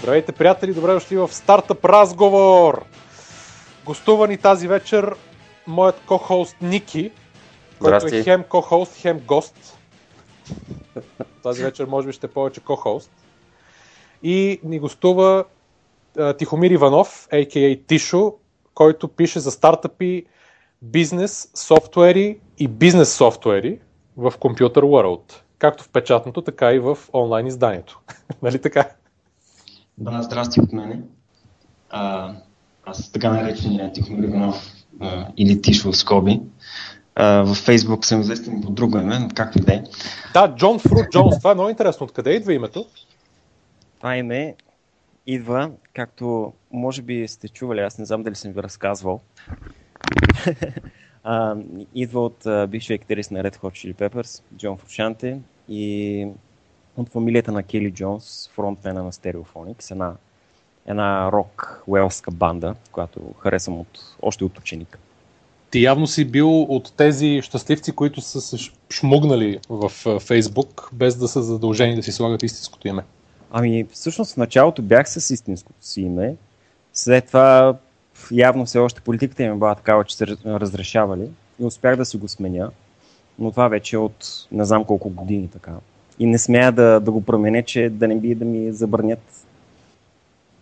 Здравейте, приятели! Добре дошли в стартъп разговор! Гостувани тази вечер моят ко-хост Ники, който е хем ко-хост, хем гост. Тази вечер може би ще е повече ко-хост. И ни гостува а, Тихомир Иванов, а.к.а. Тишо, който пише за стартъпи, бизнес, софтуери и бизнес софтуери в Computer World. Както в печатното, така и в онлайн изданието. нали така? Да, здрасти от мене. А, аз така наречения Тихомир Иванов или Тишо в скоби. А, в Фейсбук съм известен по друго име, както и да е. Да, Джон Фрут Джонс. Това е много интересно. Откъде идва името? Това име идва, както може би сте чували, аз не знам дали съм ви разказвал. а, идва от а, бившия китарист на Red Hot Chili Peppers, Джон Фрушанте и от фамилията на Кели Джонс, фронтмена на Stereophonics, една, една рок уелска банда, която харесвам от, още от ученика. Ти явно си бил от тези щастливци, които са се шмугнали в Фейсбук, без да са задължени да си слагат истинското име. Ами, всъщност в началото бях с истинското си име. След това явно все още политиката им е била такава, че се разрешавали и успях да си го сменя. Но това вече е от не знам колко години така и не смея да, да го променя, че да не би да ми забранят.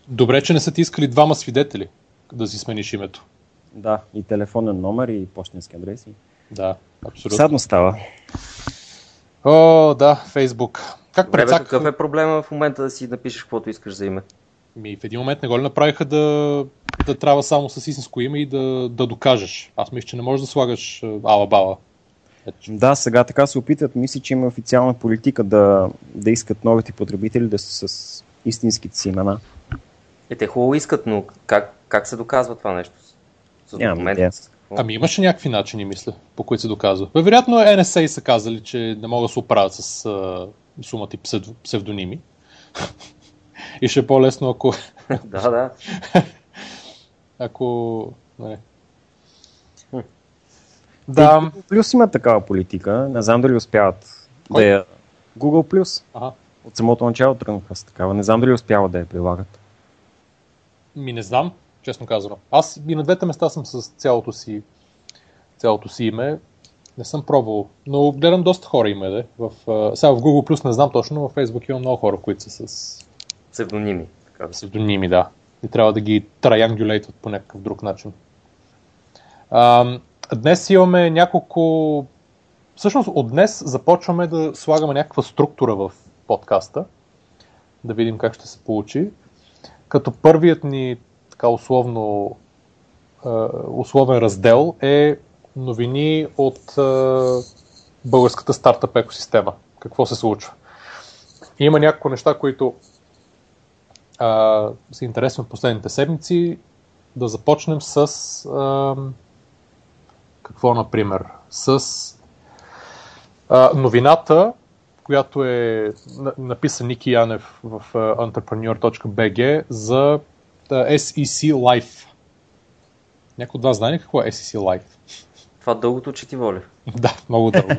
Добре, че не са ти искали двама свидетели да си смениш името. Да, и телефонен номер, и почтенски адрес. Да, абсолютно. Садно става. О, да, Фейсбук. Как прецак... Какъв е проблема в момента да си напишеш каквото искаш за име? Ми, в един момент не го ли направиха да, да трябва само с истинско име и да, да докажеш? Аз мисля, че не можеш да слагаш ала-бала. Да, сега така се опитват. Мисля, че има официална политика да, да искат новите потребители да са с истинските си имена. Е, те хубаво искат, но как, как се доказва това нещо? С Нямам Ами имаше някакви начини, мисля, по които се доказва. Вероятно NSA са казали, че не могат да се оправят с а, сумата и псевдоними. и ще е по-лесно, ако... да, да. ако... Не, да. Google Plus има такава политика. Не знам дали успяват Кой? да я... Google Plus. Ага. От самото начало тръгнаха с такава. Не знам дали успяват да я прилагат. Ми не знам, честно казано. Аз и на двете места съм с цялото си, цялото си име. Не съм пробвал, но гледам доста хора има, да. В, сега в Google Plus не знам точно, но в Facebook има много хора, които са с... Псевдоними. Така. Псевдоними, да. И трябва да ги триангулейтват по някакъв друг начин. Ам, Днес имаме няколко... Всъщност от днес започваме да слагаме някаква структура в подкаста. Да видим как ще се получи. Като първият ни така условно условен раздел е новини от българската стартъп екосистема. Какво се случва? Има няколко неща, които а, са интересни от последните седмици. Да започнем с а, какво, например? С а, новината, която е написан Ники Янев в entrepreneur.bg за SEC Life. Някой от вас знае ли какво е SEC Life? Това дългото четиво ли? да, много дълго.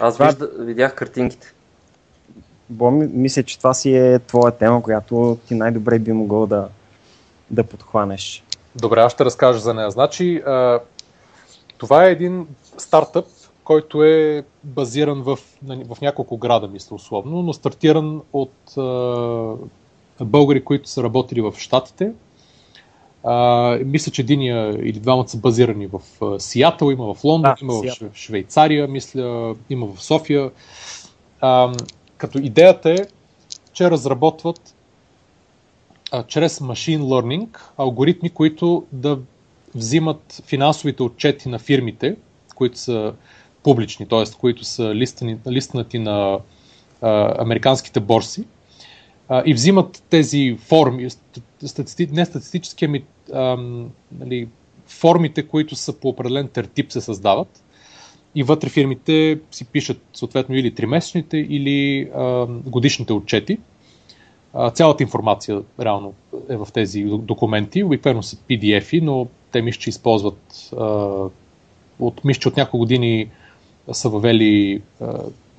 Аз вижда, видях картинките. Бо, мисля, че това си е твоя тема, която ти най-добре би могъл да, да подхванеш. Добре, аз ще разкажа за нея. Значи, това е един стартъп, който е базиран в, в няколко града, мисля условно, но стартиран от а, българи, които са работили в Штатите. А, мисля, че единия или двамата са базирани в Сиатъл, има в Лондон, да, има в Швейцария, мисля, има в София. А, като идеята е, че разработват а, чрез Machine Learning алгоритми, които да взимат финансовите отчети на фирмите, които са публични, т.е. които са листани, листнати на а, американските борси а, и взимат тези форми, стати, не статистически, ами а, нали, формите, които са по определен тертип се създават и вътре фирмите си пишат съответно или тримесечните, или а, годишните отчети. А, цялата информация реално е в тези документи, обикновено са PDF-и, но те мисля, че използват а, от, мисля, че от няколко години са въвели а,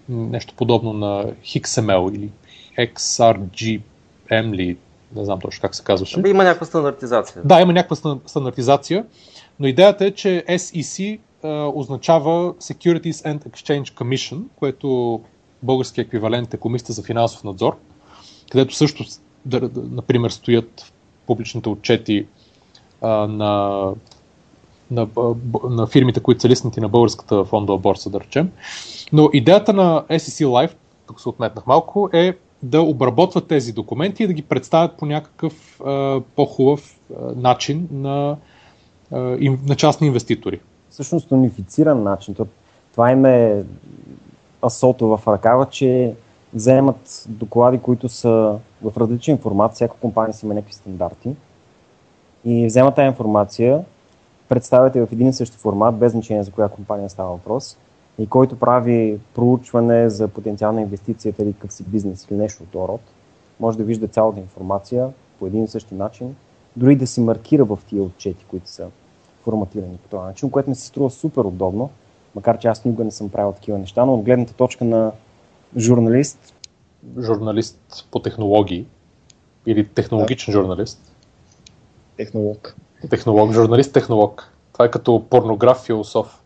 нещо подобно на XML или XRGM ли, не знам точно как се казваше. Има някаква стандартизация. Да, има някаква стандартизация, но идеята е, че SEC а, означава Securities and Exchange Commission, което български еквивалент е Комисията за финансов надзор, където също, например, стоят публичните отчети а, на, на, на фирмите, които са листнати на българската фондова борса, да речем. Но идеята на SEC Live, тук се отметнах малко, е да обработват тези документи и да ги представят по някакъв а, по-хубав а, начин на, а, им, на частни инвеститори. Всъщност унифициран начин. Това им е асото в ръкава, че вземат доклади, които са в различни информации, всяка компания си има някакви стандарти и вземат тази информация, представят я в един и същи формат, без значение за коя компания става въпрос и който прави проучване за потенциална инвестиция или какъв си бизнес или нещо от род, може да вижда цялата информация по един и същи начин, дори да си маркира в тия отчети, които са форматирани по този начин, което ми се струва супер удобно, макар че аз никога не съм правил такива неща, но от гледната точка на журналист. Журналист по технологии или технологичен да. журналист. Технолог. Технолог, журналист, технолог. Това е като порнограф, философ.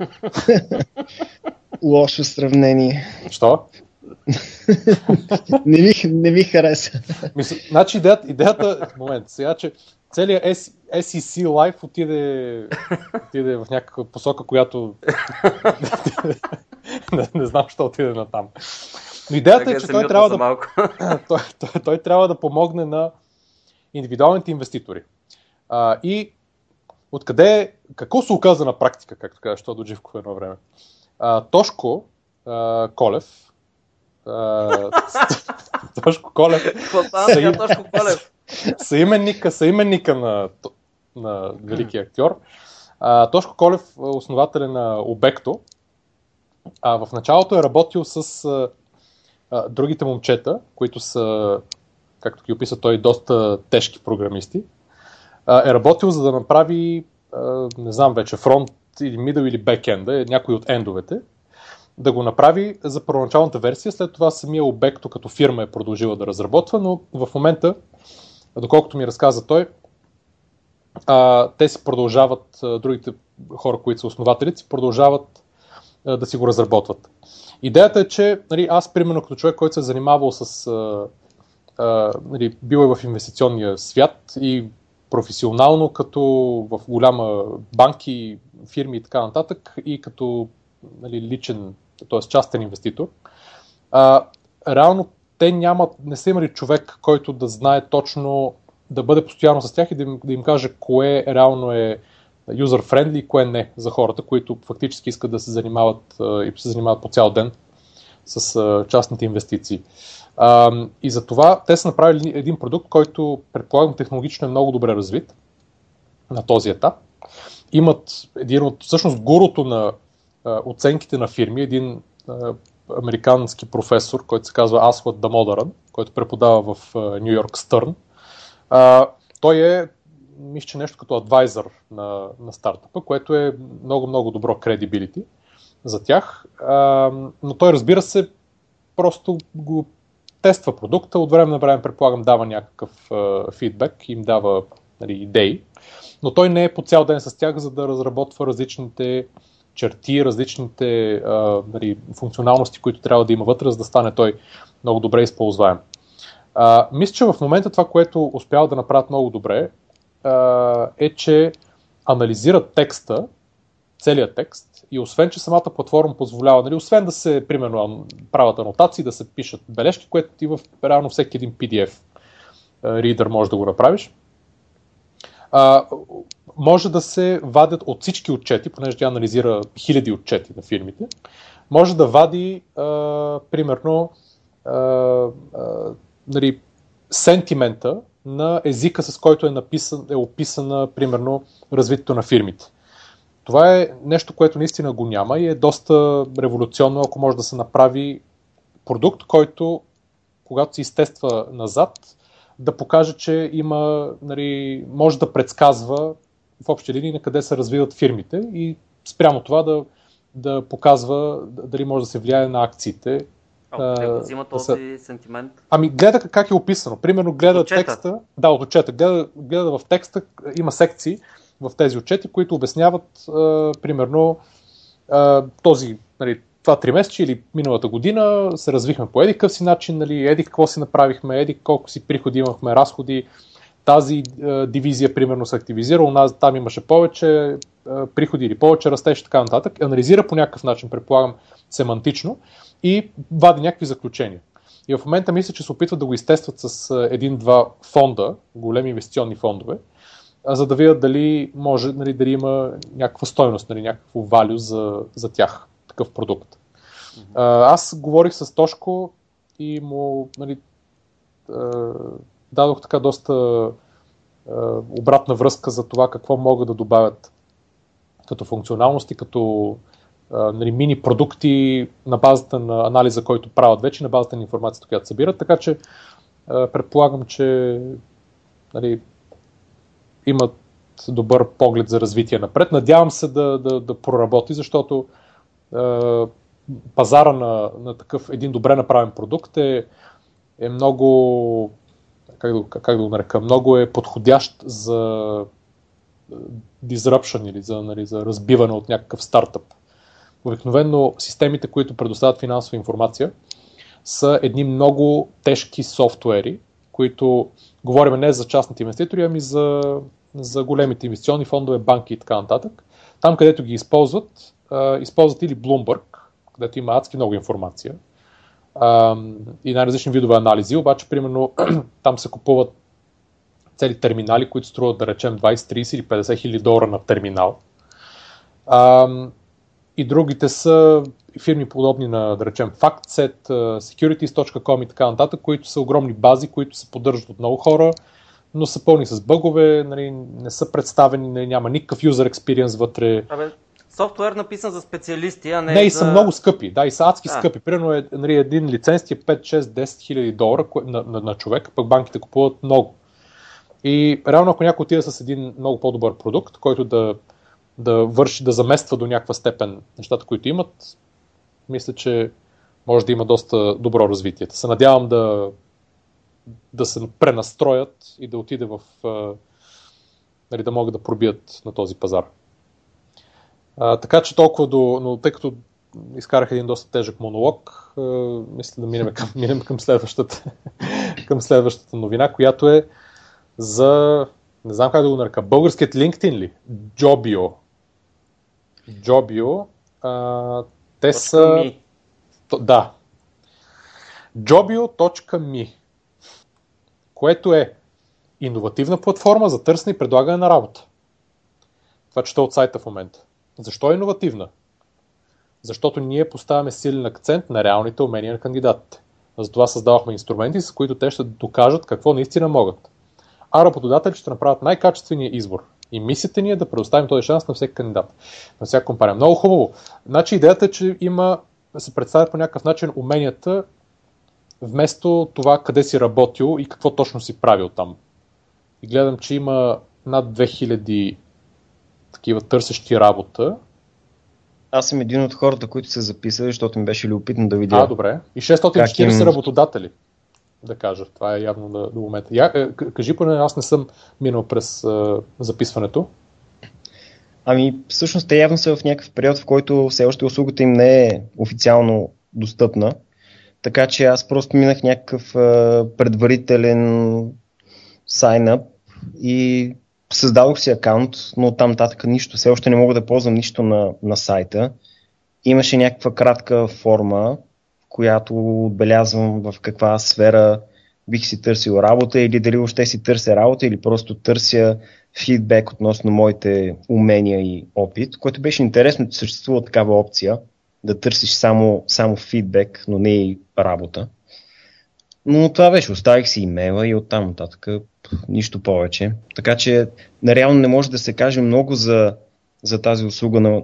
Лошо сравнение. Що? не, ми, не ми хареса. Мисля, значи идеята, идеята, момент, сега, че целият SEC Life отиде, отиде в някаква посока, която не, не знам, що отиде на там. Но идеята е, че той трябва, да, той, той, той трябва да помогне на индивидуалните инвеститори. А, и откъде, какво се оказа на практика, както казва, що до Живков едно време. А, Тошко а, Колев, Тошко Колев, Тошко Колев съименника, съименника на, на великия актьор. А, Тошко Колев, основателя на Обекто, а в началото е работил с а, а, другите момчета, които са, както ги описа той, доста тежки програмисти. Е работил за да направи, не знам вече, фронт или middle или бекенда, е някой от ендовете, да го направи за първоначалната версия. След това самия Обекто като фирма е продължила да разработва, но в момента доколкото ми разказа той, те си продължават, другите хора, които са основателите, продължават да си го разработват. Идеята е, че нали, аз, примерно, като човек, който се е занимавал с. А, нали, бил е в инвестиционния свят и професионално, като в голяма банки, фирми и така нататък, и като нали, личен, т.е. частен инвеститор. А, реално те нямат, не са имали човек, който да знае точно, да бъде постоянно с тях и да им, да им каже кое реално е юзер-френдли и кое не за хората, които фактически искат да се занимават и се занимават по цял ден с частните инвестиции. И за това те са направили един продукт, който предполагам технологично е много добре развит на този етап. Имат един от, всъщност, гурото на оценките на фирми, един американски професор, който се казва Асват Дамодаран, който преподава в Нью Йорк Стърн. Той е, мисля, че нещо като адвайзър на, на стартъпа, което е много-много добро кредибилити за тях. А, но той, разбира се, просто го тества продукта, от време на време, предполагам, дава някакъв а, фидбек, им дава нали, идеи, но той не е по цял ден с тях, за да разработва различните черти, различните а, нали, функционалности, които трябва да има вътре, за да стане той много добре използваем. А, мисля, че в момента това, което успяват да направят много добре, е, че анализират текста, целият текст, и освен, че самата платформа позволява, нали, освен да се, примерно, правят анотации, да се пишат бележки, което ти в реално всеки един PDF ридър може да го направиш, а, може да се вадят от всички отчети, понеже тя анализира хиляди отчети на фирмите, може да вади, а, примерно, а, а, нали, сентимента на езика, с който е, написан, е описана, примерно, развитието на фирмите. Това е нещо, което наистина го няма и е доста революционно, ако може да се направи продукт, който, когато се изтества назад, да покаже, че има, нали, може да предсказва в общи линии на къде се развиват фирмите и спрямо това да, да показва дали може да се влияе на акциите А откъде а, го взима да са- този сентимент? Ами гледа как е описано. Примерно гледа От отчета. текста. Да, от отчета. Гледа, гледа в текста, има секции в тези отчети, които обясняват а, примерно а, този, нали, това три месече или миналата година се развихме по еди какъв си начин, нали, еди какво си направихме, еди колко си приходи имахме, разходи. Тази а, дивизия, примерно, се активизира, у нас там имаше повече а, приходи или повече растеж и така нататък. Анализира по някакъв начин, предполагам, семантично и вади някакви заключения. И в момента мисля, че се опитват да го изтестват с един-два фонда, големи инвестиционни фондове, за да видят дали може, нали, дали има някаква стойност, нали, някакво валю за, за тях, такъв продукт. А, аз говорих с Тошко и му нали, дадох така доста обратна връзка за това какво могат да добавят като функционалности, като нали, мини продукти на базата на анализа, който правят вече, на базата на информацията, която събират. Така че предполагам, че нали, имат добър поглед за развитие напред. Надявам се да, да, да проработи, защото а, пазара на, на такъв един добре направен продукт е, е много, как да, как да го нарека, много е подходящ за е, disruption или за, нали, за разбиване от някакъв стартъп. Обикновено системите, които предоставят финансова информация, са едни много тежки софтуери, които говорим не за частните инвеститори, ами за, за големите инвестиционни фондове, банки и така нататък. Там, където ги използват, а, използват или Bloomberg, където има адски много информация а, и най-различни видове анализи, обаче, примерно, там се купуват цели терминали, които струват, да речем, 20, 30 или 50 хиляди долара на терминал. А, и другите са фирми подобни на, да речем, FactSet, Securities.com и така нататък, които са огромни бази, които се поддържат от много хора, но са пълни с бъгове, нали, не са представени, нали, няма никакъв user experience вътре. Абе, софтуер написан за специалисти, а не, Не, и са много скъпи, да, и са адски А. скъпи. Примерно е, нали, един лиценз е 5, 6, 10 хиляди долара кое- на, на, на човек, пък банките купуват много. И реално ако някой отиде с един много по-добър продукт, който да, да върши, да замества до някаква степен нещата, които имат, мисля, че може да има доста добро развитие. Се надявам да, да се пренастроят и да отиде в... Нали, да могат да пробият на този пазар. А, така че толкова до... Но тъй като изкарах един доста тежък монолог, а, мисля да минем към, минем към, следващата, към следващата новина, която е за... Не знам как да го нарека. Българският LinkedIn ли? Jobio. Jobio. А, те Точка са... ми. То- Да. Jobio.me което е иновативна платформа за търсене и предлагане на работа. Това чета от сайта в момента. Защо е иновативна? Защото ние поставяме силен акцент на реалните умения на кандидатите. Затова създавахме инструменти, с които те ще докажат какво наистина могат. А работодателите ще направят най-качествения избор. И мисията ни е да предоставим този шанс на всеки кандидат, на всяка компания. Много хубаво. Значи идеята е, че има, се представят по някакъв начин уменията, вместо това къде си работил и какво точно си правил там. И гледам, че има над 2000 такива търсещи работа. Аз съм един от хората, които се записали, защото ми беше любопитно да видя. А, добре. И 640 Как им- работодатели, да кажа. Това е явно до, до момента. Я, е, кажи поне, аз не съм минал през е, записването. Ами, всъщност те явно са в някакъв период, в който все още услугата им не е официално достъпна. Така че аз просто минах някакъв а, предварителен сайнъп и създадох си акаунт, но оттам нататък нищо. Все още не мога да ползвам нищо на, на сайта. Имаше някаква кратка форма, която отбелязвам в каква сфера бих си търсил работа или дали въобще си търся работа или просто търся фидбек относно моите умения и опит, което беше интересно, че съществува такава опция да търсиш само, само фидбек, но не и работа. Но това беше, оставих си имейла и оттам нататък нищо повече. Така че реално не може да се каже много за, за тази услуга на,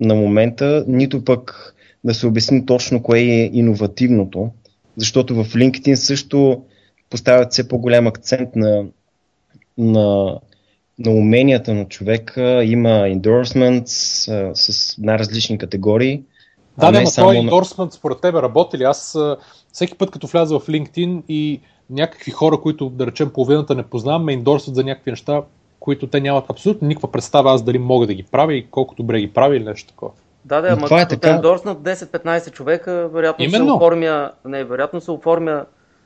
на момента, нито пък да се обясни точно кое е иновативното, защото в LinkedIn също поставят все по-голям акцент на, на, на уменията на човека. Има endorsements а, с най-различни категории Да, да, но само на- ендорсмент според тебе работи ли? Аз всеки път като вляза в LinkedIn и някакви хора, които да речем половината не познавам, ме ендорсват за някакви неща, които те нямат абсолютно никаква представа аз дали мога да ги правя и колко добре ги правя или нещо такова. Да, да, ама е като така. те ендорснат 10-15 човека, вероятно Именно. се оформя, не, вероятно се оформя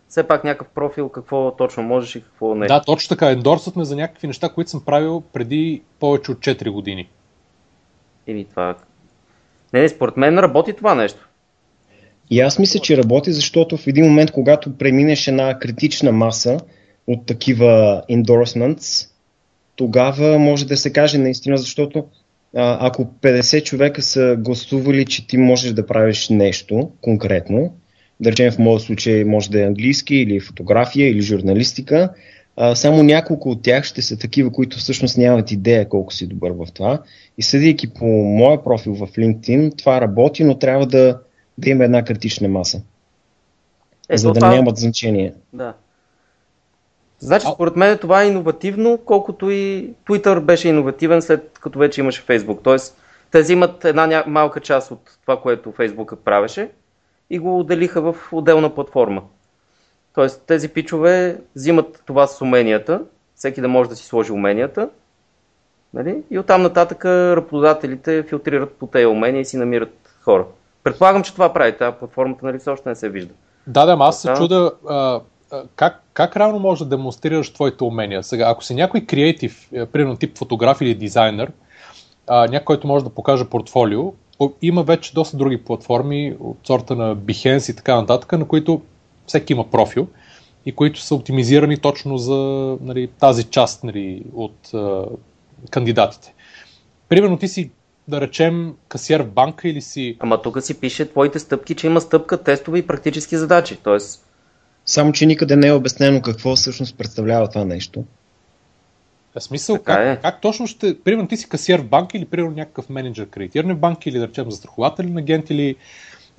все пак някакъв профил, какво точно можеш и какво не. Да, точно така. Ендорсват ме за някакви неща, които съм правил преди повече от 4 години. Или това. Не, не, според мен работи това нещо. И аз мисля, че работи, защото в един момент, когато преминеш една критична маса от такива endorsements, тогава може да се каже наистина, защото а, ако 50 човека са гласували, че ти можеш да правиш нещо конкретно, да речем в моят случай може да е английски или фотография или журналистика, а, само няколко от тях ще са такива, които всъщност нямат идея колко си добър в това. И съдейки по моя профил в LinkedIn, това работи, но трябва да, да има една критична маса, Е, за да това- нямат значение. Да. Значи, според мен това е иновативно, колкото и Twitter беше иновативен след като вече имаше Facebook. Тоест, те взимат една ня... малка част от това, което Facebook правеше и го отделиха в отделна платформа. Тоест, тези пичове взимат това с уменията, всеки да може да си сложи уменията, нали? и оттам нататък работодателите филтрират по тези умения и си намират хора. Предполагам, че това прави. Тази платформата нали, все още не се вижда. Да, да, аз се Да. чуда а, как, как реално можеш да демонстрираш твоите умения. Сега, ако си някой креатив, е, примерно тип фотограф или дизайнер, някой, който може да покаже портфолио, има вече доста други платформи от сорта на Behance и така нататък, на които всеки има профил и които са оптимизирани точно за нали, тази част нали, от а, кандидатите. Примерно ти си, да речем, касиер в банка или си Ама тук си пише твоите стъпки, че има стъпка, тестове и практически задачи. Тоест, Само, че никъде не е обяснено какво всъщност представлява това нещо. В смисъл, Така как, е. как точно ще... Примерно ти си касиер в банка или примерно някакъв менеджер кредитиране в банка или да речем застрахователен агент или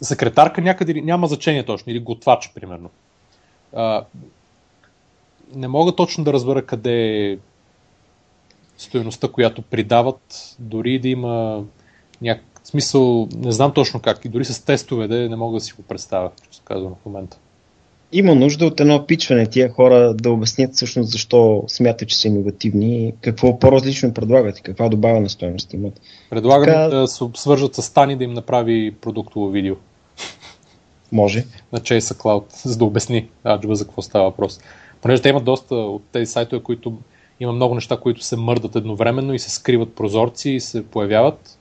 секретарка някъде, няма значение точно, или готвач, примерно. А, не мога точно да разбера къде е стоеността, която придават, дори да има някакъв смисъл, не знам точно как, и дори с тестове да не мога да си го представя, често казвам в момента. Има нужда от едно пичване тия хора да обяснят всъщност защо смятат, че са иновативни и какво по-различно предлагат и каква добавена стоеност имат. Предлагам Така- да се свържат с Тани да им направи продуктово видео. Може. на Chase Cloud, за да обясни аджба за какво става въпрос. Понеже те имат доста от тези сайтове, които има много неща, които се мърдат едновременно и се скриват прозорци и се появяват.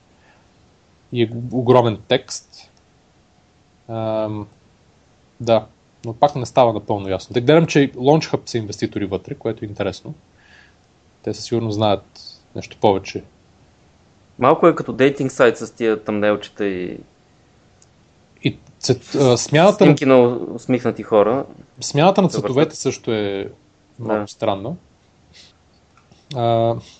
И е огромен текст. Ам, да, но пак не става напълно ясно. Да гледам, че Launch Hub са инвеститори вътре, което е интересно. Те със сигурно знаят нещо повече. малко е като дейтинг сайт с тия тъмнелчета и И цвет, а, смяната, на, снимки на усмихнати хора. смяната на цветовете също е малко Да. странна. А,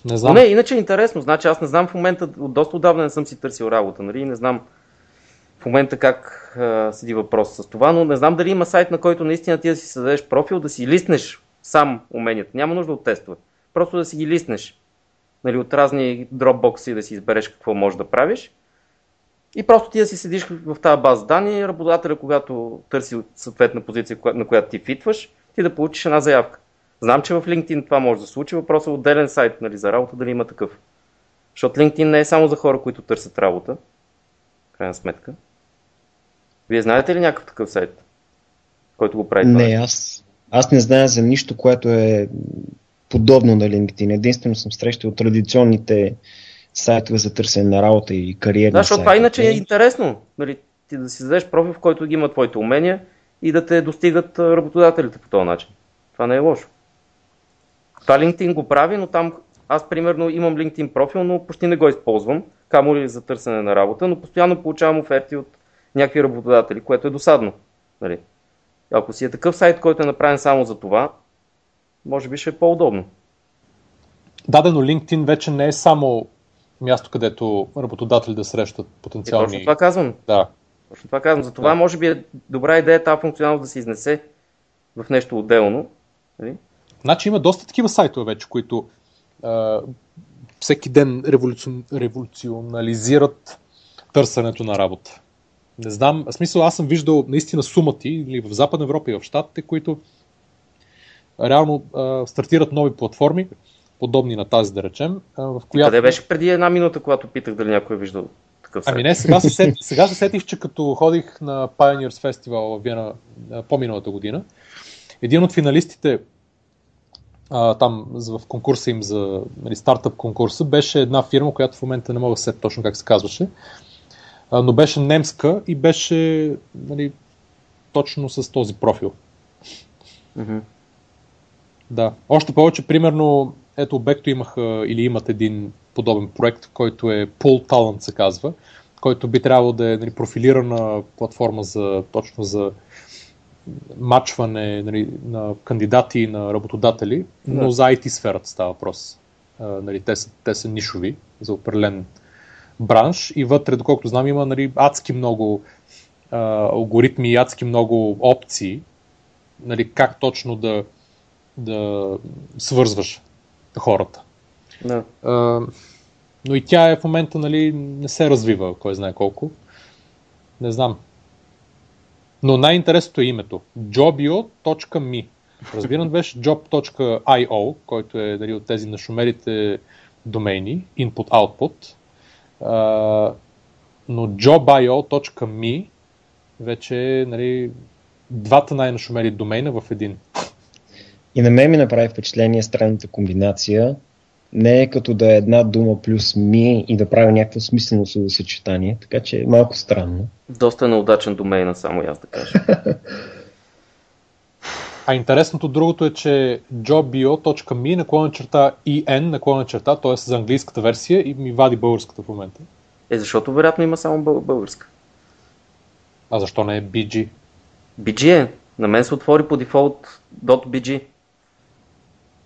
не Но знам. не, иначе е интересно. Значи аз не знам в момента, доста отдавна не съм си търсил работа, нали? Не знам в момента как а, седи въпрос с това, но не знам дали има сайт, на който наистина ти да си създадеш профил, да си листнеш сам уменията. Няма нужда от тестове. Просто да си ги листнеш. Нали, от разни дропбокси да си избереш какво можеш да правиш. И просто ти да си седиш в тази база данни, работодателя, когато търси съответна позиция, на която ти фитваш, ти да получиш една заявка. Знам, че в LinkedIn това може да се случи. Въпросът е отделен сайт нали, за работа, дали има такъв. Защото LinkedIn не е само за хора, които търсят работа. Крайна сметка. Вие знаете ли някакъв такъв сайт, който го прави? Не, аз, аз не зная за нищо, което е подобно на LinkedIn. Единствено съм срещал традиционните сайтове за търсене на работа и кариерни Да, защото това иначе е интересно. Нали, ти да си зададеш профил, в който ги има твоите умения и да те достигат работодателите по този начин. Това не е лошо. Това LinkedIn го прави, но там аз примерно имам LinkedIn профил, но почти не го използвам, камо ли за търсене на работа, но постоянно получавам оферти от някакви работодатели, което е досадно. Нали. Ако си е такъв сайт, който е направен само за това, може би ще е по-удобно. Да, да, но LinkedIn вече не е само място, където работодатели да срещат И точно потенциални... това казвам. Да. Точно това казвам. Затова Да. може би е добра идея тази функционалност да се изнесе в нещо отделно. Нали? Значи има доста такива сайтове вече, които а, всеки ден революцион, революционализират търсенето на работа. Не знам, в смисъл аз съм виждал наистина сумати или в Западна Европа и в Штатите, които реално а, стартират нови платформи, подобни на тази, да речем, а, в която... Къде беше преди една минута, когато питах дали някой е виждал такъв сайт? Ами не, сега се, сетих, сега се сетих, че като ходих на Pioneers Festival в Виена по-миналата година, един от финалистите а, там в конкурса им за нали, стартъп конкурса беше една фирма, която в момента не мога да се точно как се казваше, а, но беше немска и беше нали, точно с този профил. Mm-hmm. Да. Още повече, примерно, ето обекто имаха или имат един подобен проект, който е Pull Talent се казва, който би трябвало да е нали, профилирана платформа за, точно за мачване нали, на кандидати и на работодатели, но Да. за IT сферата става въпрос. А, нали, те, са, те са нишови за определен бранш и вътре, доколкото знам, има нали, адски много а, алгоритми и адски много опции, нали, как точно да, да свързваш хората. Да. А, но и тя е в момента, нали, не се развива, кой знае колко. Не знам. Но най-интересното е името. jobio.me Разбирам беше job.io, който е нали, от тези нашумелите домейни, input-output. А, но jobio.me вече е нали, двата най-нашумели домейна в един. И на мен ми направи впечатление странната комбинация. Не е като да е една дума плюс ми и да прави някакво смислено съчетание, така че е малко странно. Доста е неудачен домейна, само и аз да кажа. А интересното другото е, че jobbio.me наклона черта en наклона черта, т.е. за английската версия и ми вади българската в момента. Е, защото вероятно има само бъл- българска. А защо не е BG? BG е. На мен се отвори по дефолт .bg.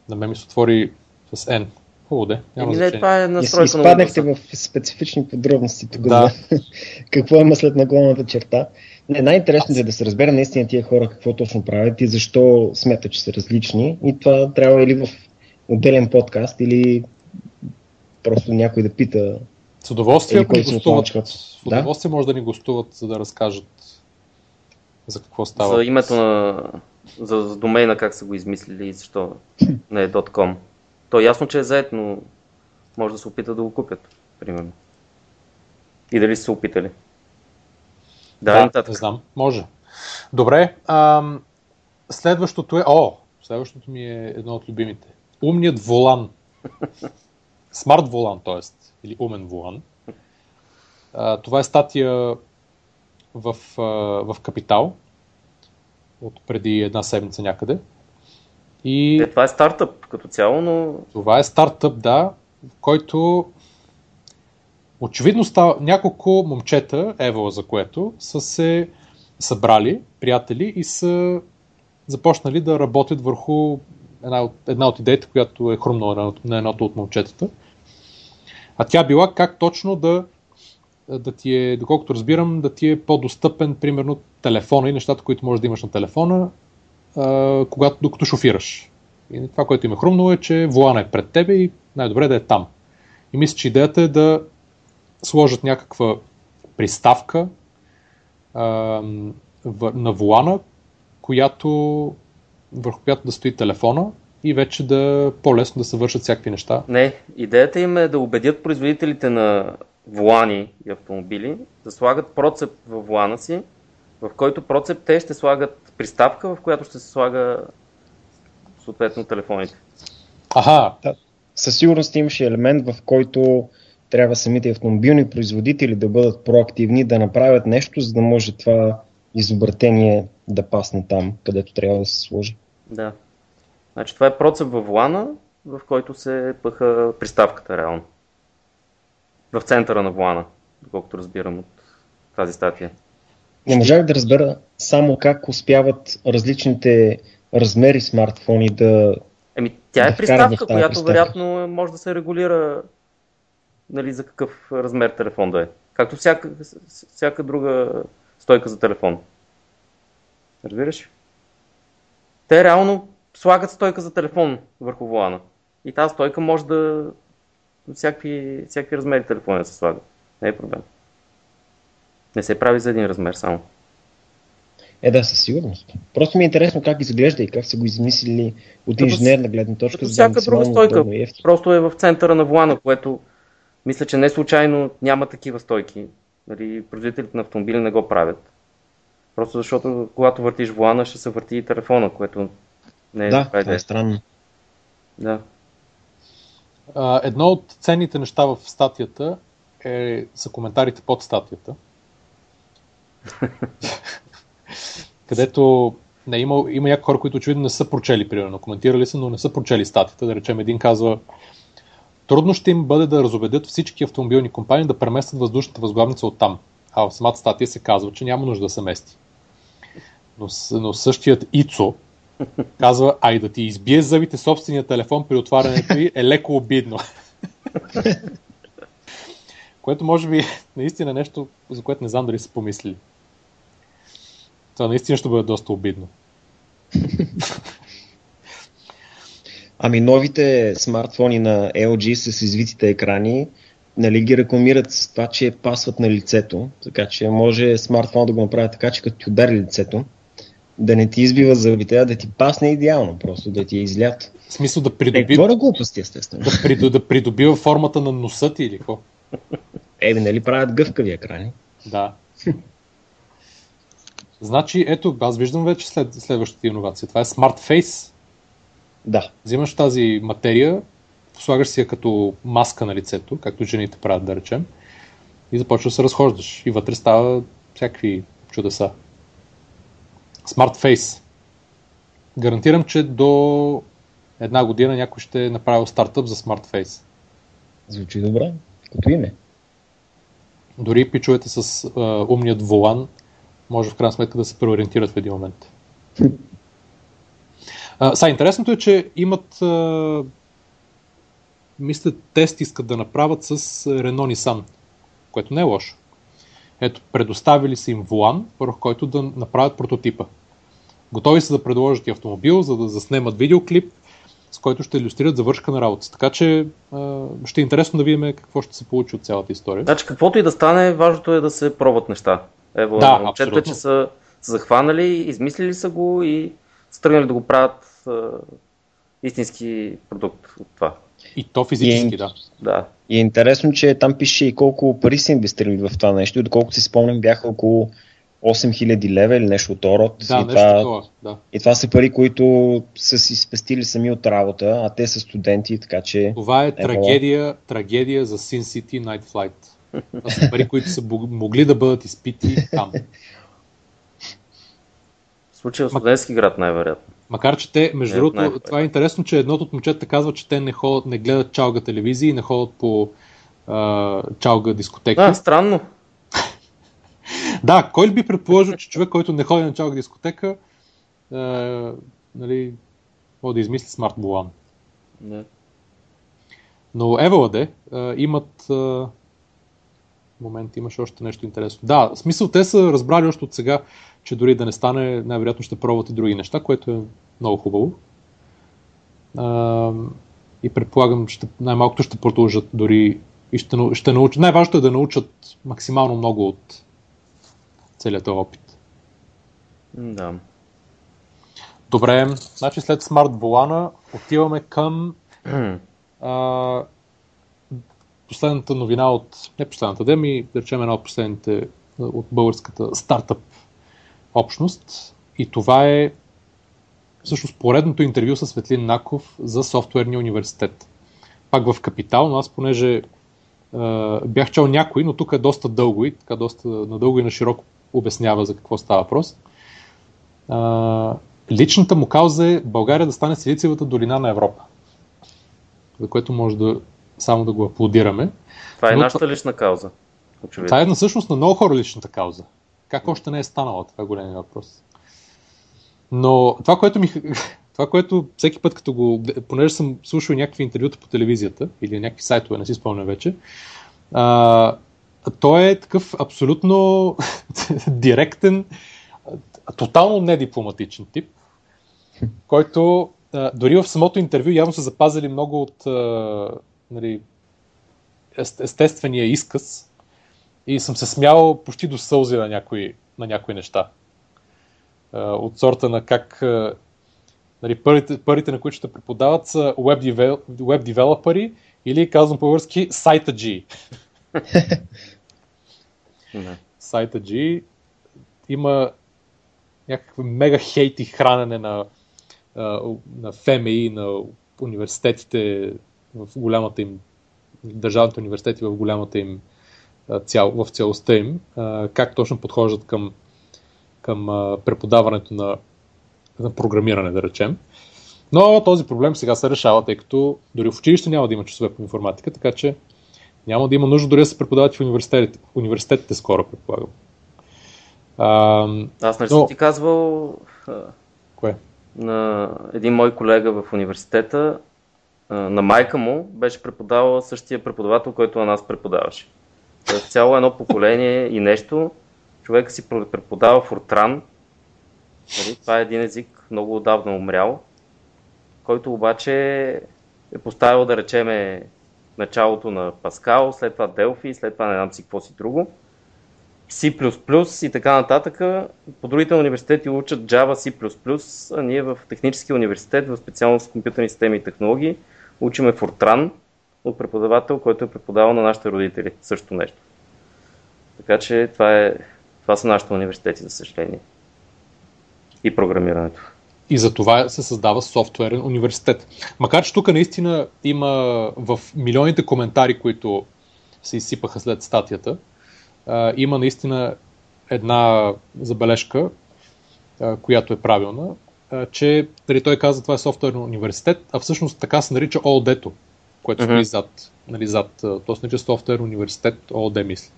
На мен ми се отвори с N. Хубаво де, няма Еми не, значение. това е настройка на Изпаднахте Windows. в специфични подробности тук. Да. какво има след наклонната черта. Не, най-интересното е да се разбере наистина тия хора какво точно правят и защо смятат, че са различни. И това трябва или в отделен подкаст, или просто някой да пита. С удоволствие, Или ако ни гостуват, с удоволствие може да ни гостуват, за да разкажат за какво става. За името на... За, за домейна как са го измислили и защо не е .com. То е ясно, че е заед, но може да се опитат да го купят, примерно. И дали са се опитали. Да, да нататък. не знам. Може. Добре. Ам, следващото е... О, следващото ми е едно от любимите. Умният волан. Смарт волан, т.е. Или умен волан. А, това е статия в, а, в Капитал от преди една седмица някъде. И Е, това е стартъп като цяло, но това е стартъп, да, който очевидно става няколко момчета, ево за което, са се събрали, приятели, и са започнали да работят върху една от, една от идеите, която е хрумнала на, на едното от момчетата. А тя била как точно да, да ти е, доколкото разбирам, да ти е по-достъпен, примерно, телефона и нещата, които можеш да имаш на телефона, а, когато, докато шофираш. И това, което им е хрумнало е, че волана е пред тебе и най-добре да е там. И мисля, че идеята е да сложат някаква приставка а, в, на волана, която, върху която да стои телефона и вече да по-лесно да се вършат всякакви неща. не. Идеята им е да убедят производителите на волани и автомобили да слагат процеп във волана си, в който процеп те ще слагат приставка, в която ще се слага съответно телефоните. Аха, Със сигурност имаше елемент, в който трябва самите автомобилни производители да бъдат проактивни, да направят нещо, за да може това изобретение да пасне там, където трябва да се сложи. Да. Значи това е процеп във волана, в който се пъха приставката реално. В центъра на волана, доколкото разбирам от тази статия. Не можах да разбера само как успяват различните размери смартфони да... Еми, тя Да е в приставка, която приставка. вероятно може да се регулира нали, за какъв размер телефон да е. Както всяка, всяка друга стойка за телефон. Разбираш? Те реално слагат стойка за телефон върху волана. И тази стойка може да всякакви, всякакви размери телефони да се слагат. Не е проблем. Не се прави за един размер само. Е, да, със сигурност. Просто ми е интересно как изглежда и как са го измислили от инженерна гледна точка. Като за да е всяка друга максимално стойка. Просто е в центъра на вулана, което мисля, че не случайно няма такива стойки. Нали, производителите на автомобили не го правят. Просто защото когато въртиш вулана, ще се върти и телефона, което не е Да, това е странно. Да. А, едно от ценните неща в статията е, са коментарите под статията. където не, има, има някои хора, които очевидно не са прочели, примерно, коментирали са, но не са прочели статията. Да речем, един казва, трудно ще им бъде да разобедят всички автомобилни компании да преместят въздушната възглавница от там. А в самата статия се казва, че няма нужда да се мести. Но, но същият Ицо казва, ай да ти избие зъбите собствения телефон при отварянето й е леко обидно. което може би наистина е нещо, за което не знам дали са помислили. Това наистина ще бъде доста обидно. Ами новите смартфони на LG с извитите екрани нали, ги рекламират с това, че пасват на лицето, така че може смартфон да го направи така, че като ти удари лицето, да не ти избива зъбите, а да ти пасне идеално, просто да ти е излят. В смисъл да Е, придоби, говоря глупости, естествено. да, приду, да придобива формата на носа ти или какво? Еми, нали правят гъвкави екрани? Да. Значи, ето, аз виждам вече след, следващата иновация. Това е Smart Face. Да. Взимаш тази материя, слагаш си я като маска на лицето, както жените правят, да речем, и започваш да се разхождаш. И вътре става всякакви чудеса. Smart Face. Гарантирам, че до една година някой ще е направил стартъп за Smart Face. Звучи добре. Като име. Дори пичовете с а, умният волан може в крайна сметка да се преориентират в един момент. А, са, интересното е, че имат а, мисля, тест искат да направят с Renault Nissan, което не е лошо. Ето, предоставили са им волан, върху който да направят прототипа. Готови са да предложат и автомобил, за да заснемат видеоклип, с който ще иллюстрират завършка на работа. Така че а, ще е интересно да видим какво ще се получи от цялата история. Значи каквото и да стане, важното е да се пробват неща. Ево, Да, абсолютно. че са захванали, измислили са го и са тръгнали да го правят а, истински продукт от това. И то физически, И- да. Да. И е интересно, че там пише и колко пари са инвестирали в това нещо. И доколкото си спомням, бяха около 8000 лева или нещо от род. Да, и, нещо това, такова. Да. и това са пари, които са си спестили сами от работа, а те са студенти, така че... Това е Ево. трагедия, трагедия за Sin City Night Flight. Това са пари, които са могли да бъдат изпити там. В случая в студентски град най-вероятно. Макар, че те, между Не, другото, това е интересно, че едното от момчета казва, че те не, ходят, не гледат чалга телевизии, не ходят по а, чалга дискотеки. А, странно. Да, кой ли би предположил, че човек, който не ходи на чалга дискотека, а, нали, може да измисли смарт булан. Да. Но Еваладе имат... А... Момент, имаше още нещо интересно. Да, в смисъл те са разбрали още от сега, че дори да не стане, най-вероятно ще пробват и други неща, което е много хубаво. А, и предполагам, ще, най-малкото ще продължат дори и ще, ще научат. Най-важното е да научат максимално много от целият опит. Да. Добре, значи след смарт Болана отиваме към а, последната новина от, не последната, да ми да речем една от последните а, от българската стартъп общност. И това е всъщност поредното интервю с Светлин Наков за софтуерния университет. Пак в Капитал, но аз понеже а, бях чел някой, но тук е доста дълго и така доста надълго и на широко обяснява за какво става въпрос. А, личната му кауза е България да стане Силициевата долина на Европа. За което може да само да го аплодираме. Това е Но нашата лична кауза. Очевидно. Това е на всъщност на много хора личната кауза. Как още не е станала? Това е големия въпрос. Но това, което ми... Това, което всеки път, като го... Понеже съм слушал някакви интервюта по телевизията или някакви сайтове, не си спомням вече, а, той е такъв абсолютно директен, тотално недипломатичен тип, който а, дори в самото интервю явно са запазили много от а, нали, ест- естествения изказ, И съм се смял почти до сълзи на някои, на някои неща. От сорта на как нали, парите, парите, на които ще преподават са web, девелопери или казвам по-върски сайта G. сайта G има някакви мега хейти хранене на, на ФМИ, на университетите в голямата им, държавните университети в голямата им цял, в цялостта им, как точно подхождат към, към преподаването на, на програмиране, да речем. Но този проблем сега се решава, тъй като дори в училище няма да има часове по информатика, така че няма да има нужда дори да се преподават в университетите, в университетите скоро, предполагам. А, Аз не но... ти казвал Кое? на един мой колега в университета, на майка му беше преподавал същия преподавател, който на нас преподаваше. Цяло едно поколение и нещо, човека си преподава Фортран. Нали? Това е един език много отдавна умрял, който обаче е поставил да речеме началото на Паскал, след това Делфи, след това не знам си какво си друго. C++ и така нататък. По другите университети учат Java, C++, а ние в Техническия университет, в специалност компютърни системи и технологии, учиме Fortran от преподавател, който е преподавал на нашите родители. Също нещо. Така че това, е, това са нашите университети, за съжаление. И програмирането. И за това се създава софтуерен университет. Макар, че тук наистина има в милионите коментари, които се изсипаха след статията, има наистина една забележка, която е правилна, че дали той каза това е софтуерен университет, а всъщност така се нарича ООД-то, което mm-hmm. стои зад, нали, зад, то се нарича софтуерен университет ООД, мисля.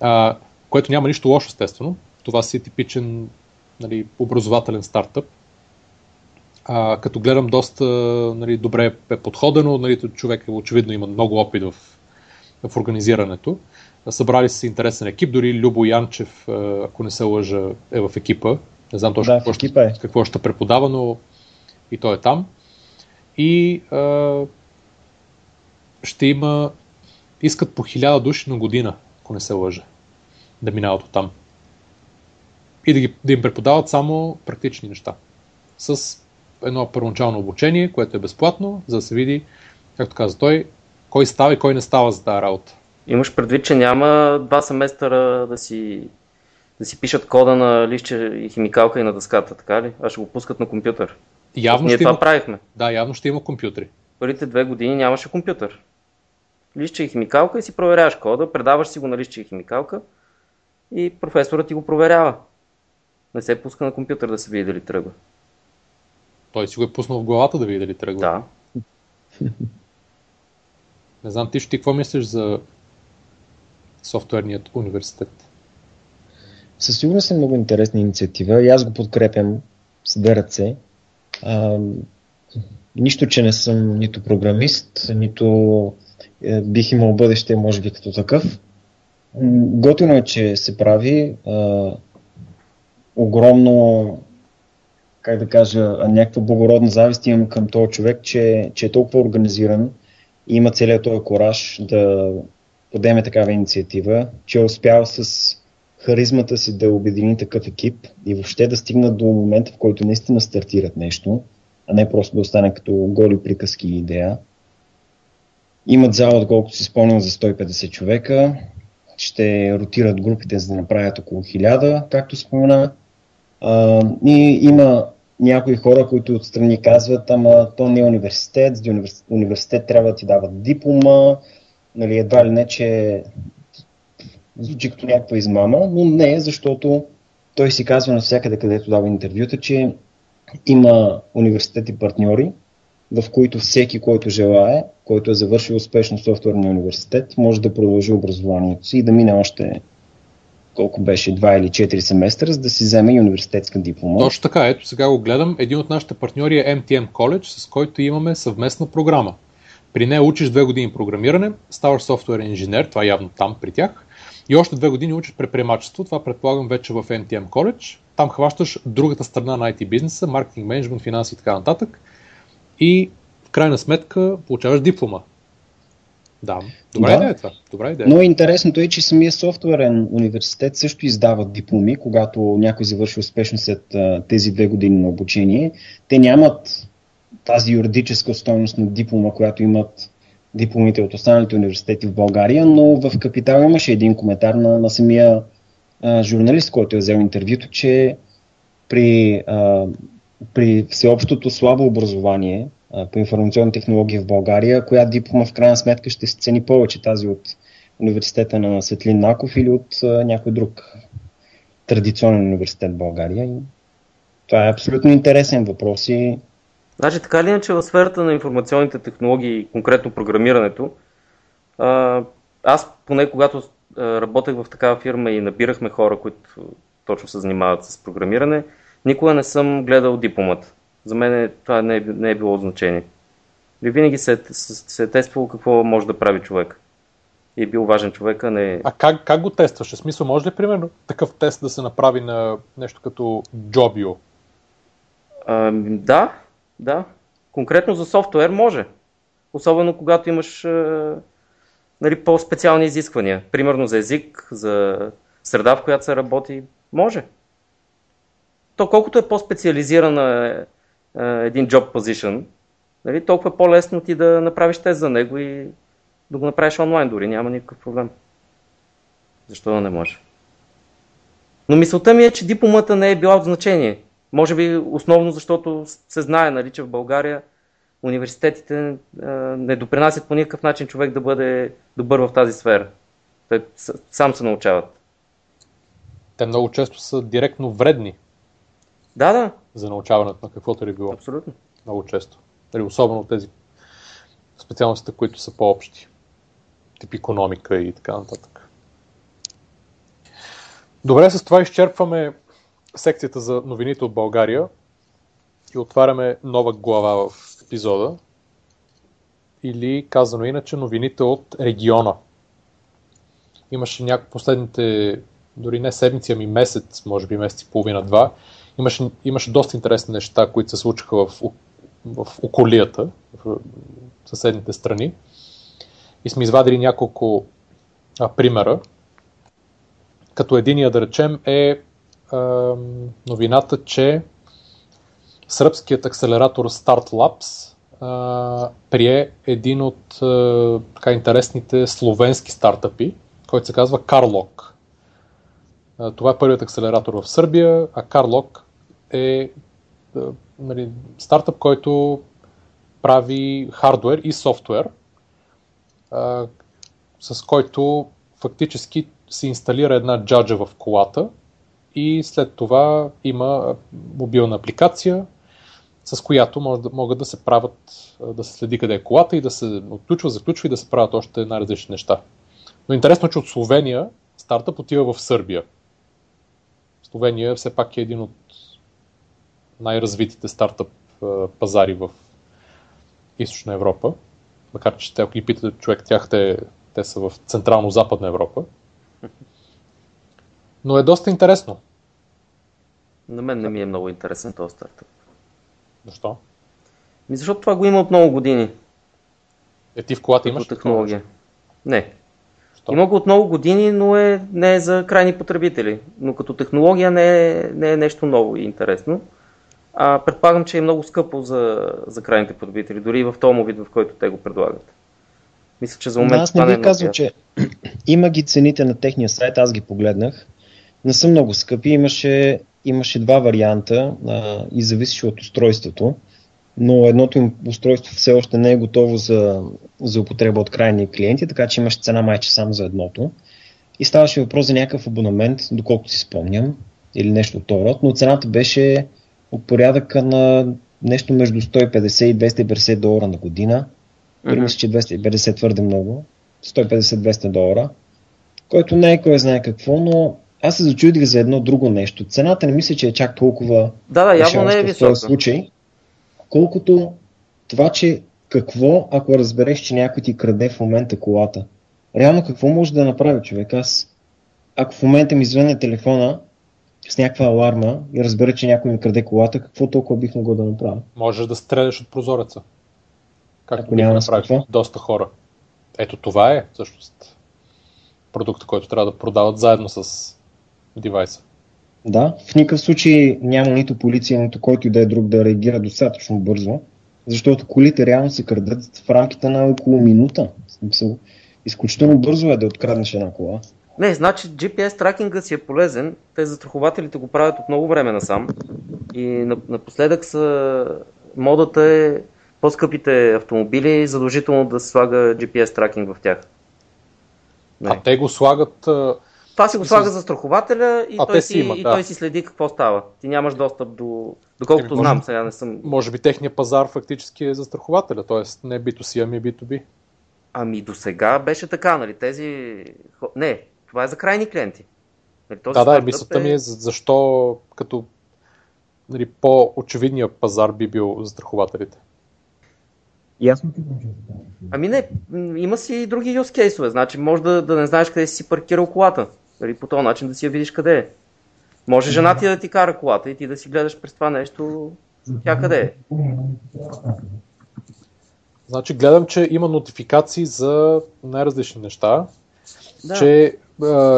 А, което няма нищо лошо, естествено. Това си е типичен нали, образователен стартъп. А, като гледам доста нали, добре е подходено, нали, човек очевидно има много опит в, в организирането. Събрали се интересен екип, дори Любо Янчев, ако не се лъжа, е в екипа. Не знам точно да, какво, ще, е. какво ще преподава, но и той е там. И а, ще има, искат по хиляда души на година, ако не се лъжа, да минават от там. И да, ги, да им преподават само практични неща. С едно първоначално обучение, което е безплатно, за да се види, както каза той, кой става и кой не става за тази работа. Имаш предвид, че няма два семестъра да си, да си пишат кода на лище и химикалка и на дъската, така ли? А ще го пускат на компютър. Явно Ние ще това има... правихме. Да, явно ще има компютри. Първите две години нямаше компютър. Лище и химикалка и си проверяваш кода, предаваш си го на лище и химикалка и професорът ти го проверява. Не се пуска на компютър да се види дали тръгва. Той си го е пуснал в главата да види дали тръгва. Да. Не знам, ти ти какво мислиш за софтуерният университет? Със сигурност е много интересна инициатива и аз го подкрепям с две ръце. А, нищо, че не съм нито програмист, нито е, бих имал бъдеще, може би, като такъв. Готино е, че се прави а, огромно, как да кажа, някаква благородна завист имам към този човек, че, че е толкова организиран и има целият този кораж да подеме такава инициатива, че е успял с харизмата си да обедини такъв екип и въобще да стигнат до момента, в който наистина стартират нещо, а не просто да остане като голи приказки и идея. Имат зала, отколкото си спомням, за 150 човека. Ще ротират групите, за да направят около 1000, както спомена. А, и има някои хора, които отстрани казват, ама то не е университет, за университет, университет трябва да ти дават диплома, нали, едва ли не, че звучи като някаква измама, но не, защото той си казва навсякъде, където дава интервюта, че има университети партньори, в които всеки, който желае, който е завършил успешно софтуерния университет, може да продължи образованието си и да мине още колко беше, два или четири семестра, за да си вземе и университетска диплома. Точно така, ето сега го гледам. Един от нашите партньори е MTM College, с който имаме съвместна програма. При нея учиш две години програмиране, ставаш софтуер инженер, това е явно там при тях, и още две години учиш предприемачество, това предполагам вече в NTM College. Там хващаш другата страна на IT бизнеса, маркетинг, менеджмент, финанси и така нататък. И в крайна сметка получаваш диплома. Да, добра Да. идея е това. Добра идея. Но интересното е, че самия софтуерен университет също издава дипломи, когато някой завърши успешно след а, тези две години на обучение. Те нямат тази юридическа стойност на диплома, която имат дипломите от останалите университети в България, но в Капитал имаше един коментар на, на самия а, журналист, който е взел интервюто, че при, а, при всеобщото слабо образование а, по информационни технологии в България, коя диплома в крайна сметка ще се цени повече, тази от университета на Светлин Наков или от а, някой друг традиционен университет в България. И това е абсолютно интересен въпрос и Значи така или иначе в сферата на информационните технологии, конкретно програмирането, аз поне когато работех в такава фирма и набирахме хора, които точно се занимават с програмиране, никога не съм гледал дипломата. За мен това не е, не е било значение. И винаги се, се, е тествало какво може да прави човек. И е бил важен човек, а не... А как, как го тестваш? В смисъл, може ли примерно такъв тест да се направи на нещо като Jobio? А, да, да. Конкретно за софтуер може. Особено когато имаш а, нали, по-специални изисквания. Примерно за език, за среда, в която се работи. Може. То колкото е по-специализирана е, е, един job position, нали, толкова е по-лесно ти да направиш тест за него и да го направиш онлайн дори. Няма никакъв проблем. Защо да не може? Но мисълта ми е, че дипломата не е била от значение. Може би основно защото се знае, нали, че в България университетите а, не допринасят по никакъв начин човек да бъде добър в тази сфера. Те сам се научават. Те много често са директно вредни Да, да, за научаването на каквото ли било. абсолютно. Много често. Нали, особено тези специалностите, които са по-общи. Тип економика и така нататък. Добре, с това изчерпваме секцията за новините от България и отваряме нова глава в епизода. Или казано иначе, новините от региона. Имаше някои последните, дори не седмици, ами месец, може би месец и половина-два, имаше, имаше доста интересни неща, които се случиха в, в околията, в съседните страни. И сме извадили няколко а, примера. Като единия, да речем, е новината, че сръбският акселератор Start Labs а, прие един от а, така интересните словенски стартъпи, който се казва Carlock. Това е първият акселератор в Сърбия, а Carlock е а, нали, стартъп, който прави хардвер и софтуер, а, с който фактически се инсталира една джаджа в колата и след това има мобилна апликация, с която може да, могат да се правят, да се следи къде е колата и да се отключва, заключва и да се правят още най-различни неща. Но интересно е, че от Словения стартъп отива в Сърбия. Словения все пак е един от най-развитите стартъп пазари в Източна Европа. Макар, че ако ги питате човек, тях те, те са в Централно-Западна Европа. Но е доста интересно. На мен не ми е много интересен този стартъп. Защо? Ми защото това го има от много години. Е, ти в колата имаш технология. Не. Защо? Има го от много години, но е, не е за крайни потребители. Но като технология не е, не е нещо ново и интересно. А предполагам, че е много скъпо за, за крайните потребители, дори и в този вид, в който те го предлагат. Мисля, че за Но момент аз не е бих казал, че има ги цените на техния сайт, аз ги погледнах. Не са много скъпи, имаше, имаше два варианта а, и зависеше от устройството, но едното им устройство все още не е готово за, за употреба от крайни клиенти, така че имаше цена майче само за едното. И ставаше въпрос за някакъв абонамент, доколкото си спомням, или нещо от този род, но цената беше от порядъка на нещо между 150 и 250 долара на година. Мгм. мисля, че 250 твърде много. 150-200 долара. Който не е кой знае какво, но аз се зачудих за едно друго нещо. Цената не мисля, че е чак толкова Да, да, явно не е в висока. този случай, колкото това, че какво, ако разбереш, че някой ти краде в момента колата. Реално какво може да направи човек? Аз, ако в момента ми звъне телефона с някаква аларма и разбера, че някой ми краде колата, какво толкова бих могъл да направя? Можеш да стреляш от прозореца. Както Ако няма направили какво? доста хора. ето това е всъщност продукта, който трябва да продават заедно с девайса. Да, в никакъв случай няма нито полиция, нито който и да е друг да реагира достатъчно бързо, защото колите реално се крадат в рамките на около минута. Смисъл, изключително бързо е да откраднеш една кола. Не, значи GPS тракинга си е полезен. Те застрахователите го правят от много време насам. И напоследък са... модата е по-скъпите автомобили задължително да се слага GPS тракинг в тях. Не. А те го слагат... Това си го слага за страхователя и, той си, има, и да. той си следи какво става. Ти нямаш достъп до... Доколкото знам, сега не съм... Може би техният пазар фактически е за страхователя, т.е. не B2C, ами B2B. Ами до сега беше така, нали? Тези... Не, това е за крайни клиенти. Нали, този да, да, мисълта е... ми е защо като нали, по-очевидният пазар би бил за страхователите. Ясно ти Ами не, има си и други use case Значи може да, да не знаеш къде си паркирал колата. Нали, по този начин да си я видиш къде е. Може жена ти да ти кара колата и ти да си гледаш през това нещо тя къде е. Значи гледам, че има нотификации за най-различни неща. Да. Че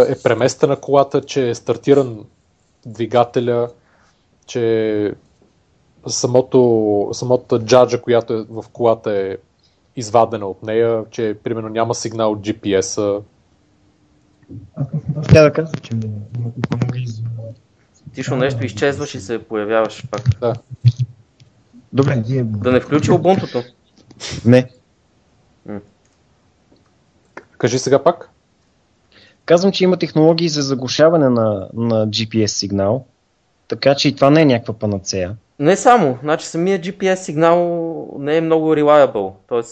е преместена колата, че е стартиран двигателя, че самото, самото джаджа, която е в колата е извадена от нея, че примерно няма сигнал от GPS-а. Тя да казва, че Тишо нещо изчезваш и се появяваш пак. Да. Добре. Да не включи обунтото. Не. Кажи сега пак. Казвам, че има технологии за заглушаване на, на GPS сигнал, така че и това не е някаква панацея. Не само, значи самия GPS сигнал не е много reliable, т.е.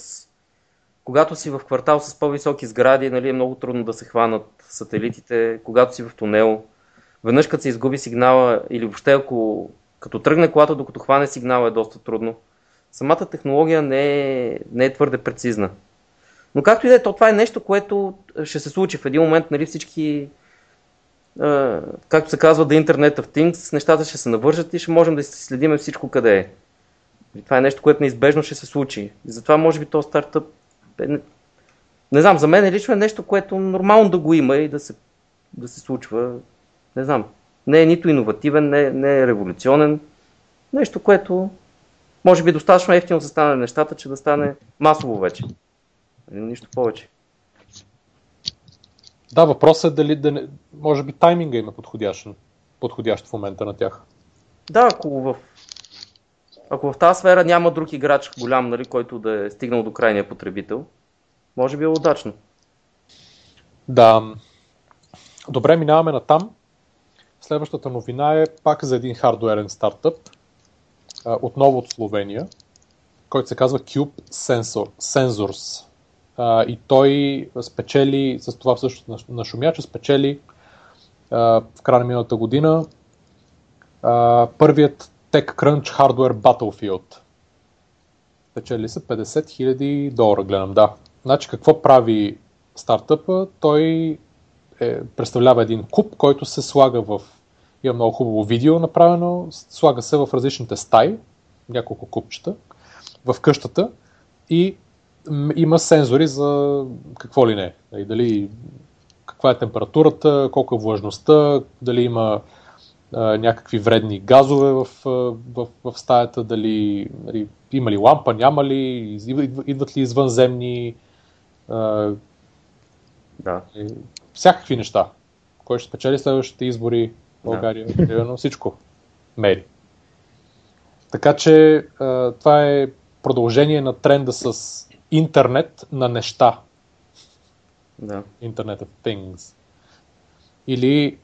когато си в квартал с по-високи сгради, нали, е много трудно да се хванат сателитите, когато си в тунел, веднъж като се изгуби сигнала или въобще ако като тръгне колата, докато хване сигнала е доста трудно. Самата технология не е, не е твърде прецизна. Но както и да е, то това е нещо, което ще се случи в един момент, нали, всички както се казва, The Internet of Things, нещата ще се навържат и ще можем да следим всичко къде е. И това е нещо, което неизбежно ще се случи. И затова може би този стартъп е, не, не знам, за мен е лично е нещо, което нормално да го има и да се, да се случва. Не знам. Не е нито иновативен, не, не е революционен. Нещо, което може би достатъчно ефтино да стане нещата, че да стане масово вече. Нищо повече. Да, въпросът е дали, да не, може би тайминга има подходящ, подходящ в момента на тях. Да, ако в, ако в тази сфера няма друг играч голям, нали, който да е стигнал до крайния потребител, може би е удачно. Да. Добре, минаваме на там. Следващата новина е пак за един хардуерен стартъп, отново от Словения, който се казва Cube Sensor, Sensors и той спечели, с това също на Шумяча, спечели в края на миналата година първият TechCrunch Hardware Battlefield. Спечели се 50 000 долара, гледам, да. Значи какво прави стартъпа? Той е, представлява един куб, който се слага в... Има много хубаво видео направено, слага се в различните стаи, няколко купчета, в къщата и има сензори за какво ли не. Нали, дали каква е температурата, колко е влажността, дали има а, някакви вредни газове в, в, в стаята, дали, дали има ли лампа, няма ли, идват ли извънземни а, да. всякакви неща. Кой ще спечели следващите избори в България, да. примерно всичко мери. Така че а, това е продължение на тренда с интернет на неща. Да. Internet of Things. Или,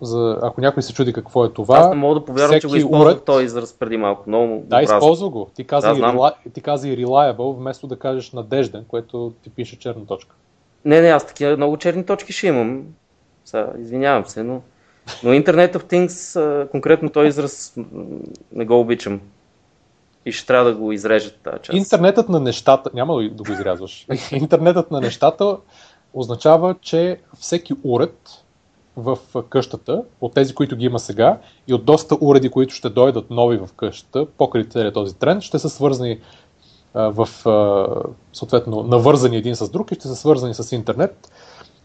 за, ако някой се чуди какво е това. Аз не мога да повярвам, че го използвах уред... този израз преди малко. Много да, използва го. Ти каза, да, и рела... ти каза и reliable, вместо да кажеш надежден, което ти пише черна точка. Не, не, аз такива много черни точки ще имам. Са, извинявам се, но, но Internet of Things, конкретно този израз, не го обичам и ще трябва да го изрежат тази част. Интернетът на нещата, няма да го изрязваш, интернетът на нещата означава, че всеки уред в къщата, от тези, които ги има сега, и от доста уреди, които ще дойдат нови в къщата, покрай целият този тренд, ще са свързани в съответно навързани един с друг и ще са свързани с интернет.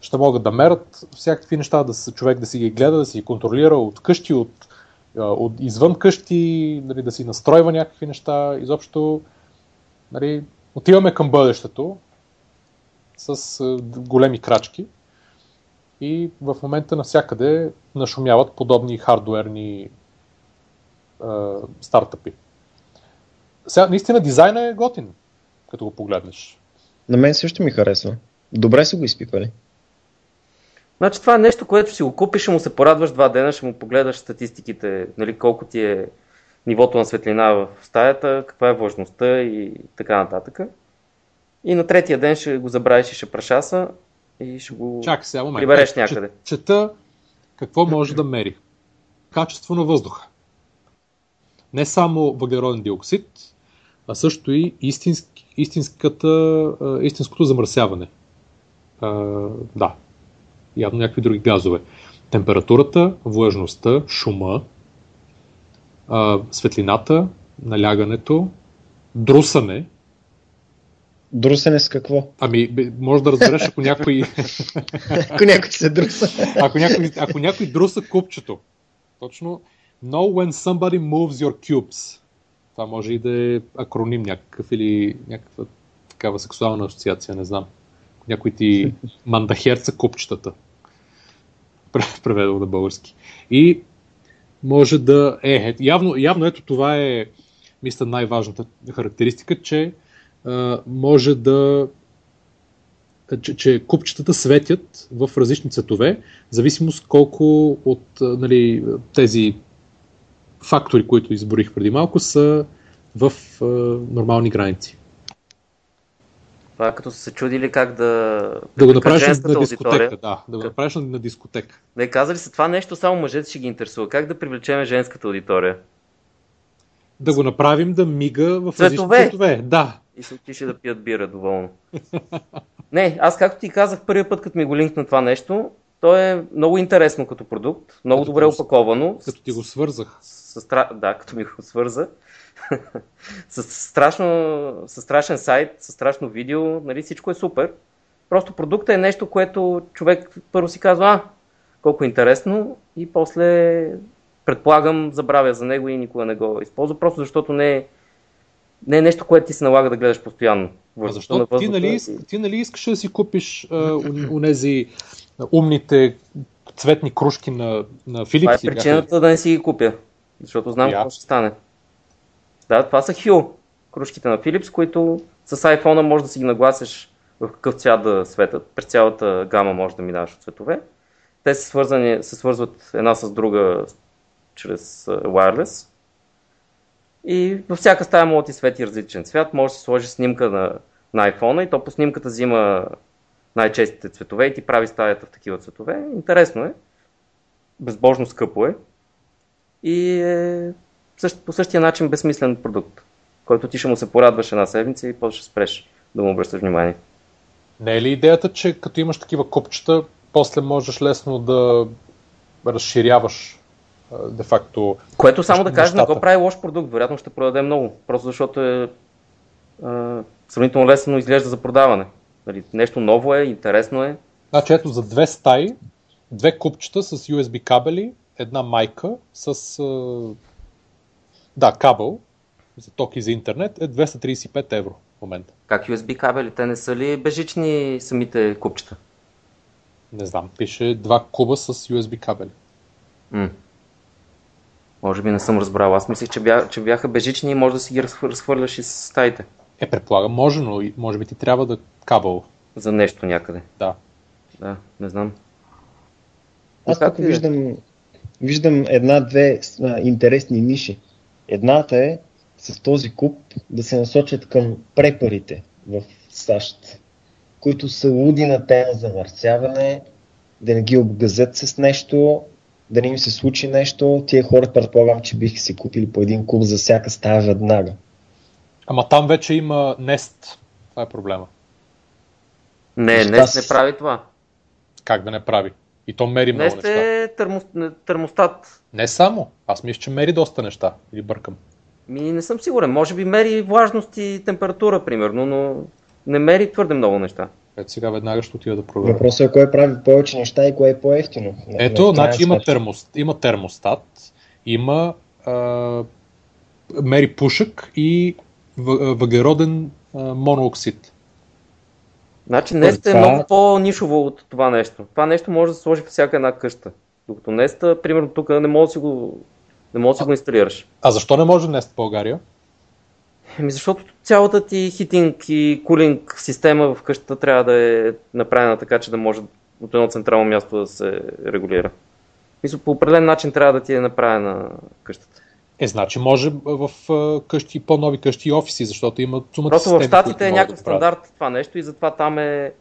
Ще могат да мерят всякакви неща, да се, човек да си ги гледа, да си ги контролира от къщи, от, от извън къщи, нали, да си настройва някакви неща. Изобщо нали, отиваме към бъдещето с големи крачки и в момента навсякъде нашумяват подобни хардуерни е, стартъпи. Сега, наистина дизайна е готин, като го погледнеш. На мен също ми харесва. Добре са го изпипали. Значи това е нещо, което си го купиш, ще му се порадваш два дена, ще му погледаш статистиките, нали, колко ти е нивото на светлина в стаята, каква е влажността и така нататък. И на третия ден ще го забравиш и ще прашаса и ще го Чакай сега, момент. прибереш някъде. Чета какво може да мери. Качество на въздуха. Не само въглероден диоксид, а също и истински, истинската, истинското замърсяване. А, да, явно някакви други газове. Температурата, влажността, шума, а, светлината, налягането, друсане. Друсане с какво? Ами, може да разбереш, ако някой... ако някой се друса. ако, някой, ако някой друса купчето. Точно. Know when somebody moves your cubes. Това може и да е акроним някакъв или някаква такава сексуална асоциация, не знам. Някой ти мандахерца купчетата. Преведал на български. И може да е, е явно, явно ето това е мисля най-важната характеристика, че а, може да че, че купчетата светят в различни цветове, в зависимост колко от нали, тези фактори, които изборих преди малко, са в а, нормални граници. Това е като са се чудили как да... Да го направиш на дискотека, да. Да го направиш на дискотека. Да казали се това нещо, само мъжете ще ги интересува. Как да привлечеме женската аудитория? Да го направим да мига в цветове. цветове. Да. И се отише да пият бира доволно. Не, аз както ти казах първият път, като ми го линкна това нещо, то е много интересно като продукт, много като добре опаковано. Като ти го свързах. С, с, да, като ми го свърза. с, страшно, с страшен сайт, с страшно видео, нали, всичко е супер. Просто продукта е нещо, което човек първо си казва, а, колко интересно и после предполагам забравя за него и никога не го използва, просто защото не е, не е нещо, което ти се налага да гледаш постоянно. А защо? Ти нали, ти нали искаш да си купиш у нези умните цветни кружки на, на Philips? Това е причината да не си ги купя, защото знам какво ще стане. Да, това са Hue, кружките на Philips, които с iPhone може да си ги нагласиш в какъв цвят да светят. През цялата гама може да минаваш от цветове. Те се, свързани, се свързват една с друга чрез wireless. И във всяка стая може да ти свети различен цвят. Може да си сложи снимка на, на iPhone и то по снимката взима най-честите цветове и ти прави стаята в такива цветове. Интересно е. Безбожно скъпо е. И е по същия начин безсмислен продукт, който ти ще му се порадваш една седмица и после ще спреш да му обръщаш внимание. Не е ли идеята, че като имаш такива купчета, после можеш лесно да разширяваш де-факто. Което само да кажа, не го прави лош продукт, вероятно ще продаде много, просто защото е а, сравнително лесно изглежда за продаване. Нали, нещо ново е, интересно е. Значи ето за две стаи, две купчета с USB кабели, една майка с да, кабел за ток и за интернет е 235 евро в момента. Как USB кабели? Те не са ли бежични самите купчета? Не знам, пише два куба с USB кабели. М. Може би не съм разбрал. Аз мислех, че, бя, че бяха бежични и може да си ги разхвърляш из стаите. Е, предполагам, може, но може би ти трябва да кабел. За нещо някъде. Да. Да, не знам. Аз тук виждам, виждам една-две интересни ниши. Едната е с този куп да се насочат към препарите в САЩ, които са луди на тема замърсяване, да не ги обгазят с нещо, да не им се случи нещо. Тия хора предполагам, че биха си купили по един куп за всяка стая веднага. Ама там вече има Нест. Това е проблема. Не, Нест не прави това. Как да не прави? И то мери много неща. е термо, термостат. Не само. Аз мисля, че мери доста неща. Или бъркам. Ми не съм сигурен. Може би мери влажност и температура, примерно, но не мери твърде много неща. Ето сега веднага ще отида да проверя. Въпросът е кой прави повече неща и кое е по-ефтино. Ето, Не, значи има, термост, има термостат, има а, мери пушък и въ- въглероден а, монооксид. Значи Неста е много по-нишово от това нещо. Това нещо може да се сложи във всяка една къща. Докато Неста, примерно тук не може да си го, не може да си го инсталираш. А защо не може днес в България? Еми защото цялата ти хитинг и кулинг система в къщата трябва да е направена така, че да може от едно централно място да се регулира. Мисля, по определен начин трябва да ти е направена къщата. Е, значи може в къщи, по-нови къщи и офиси, защото има сумата Просто в системи, Штатите които е някакъв да стандарт това нещо и затова там е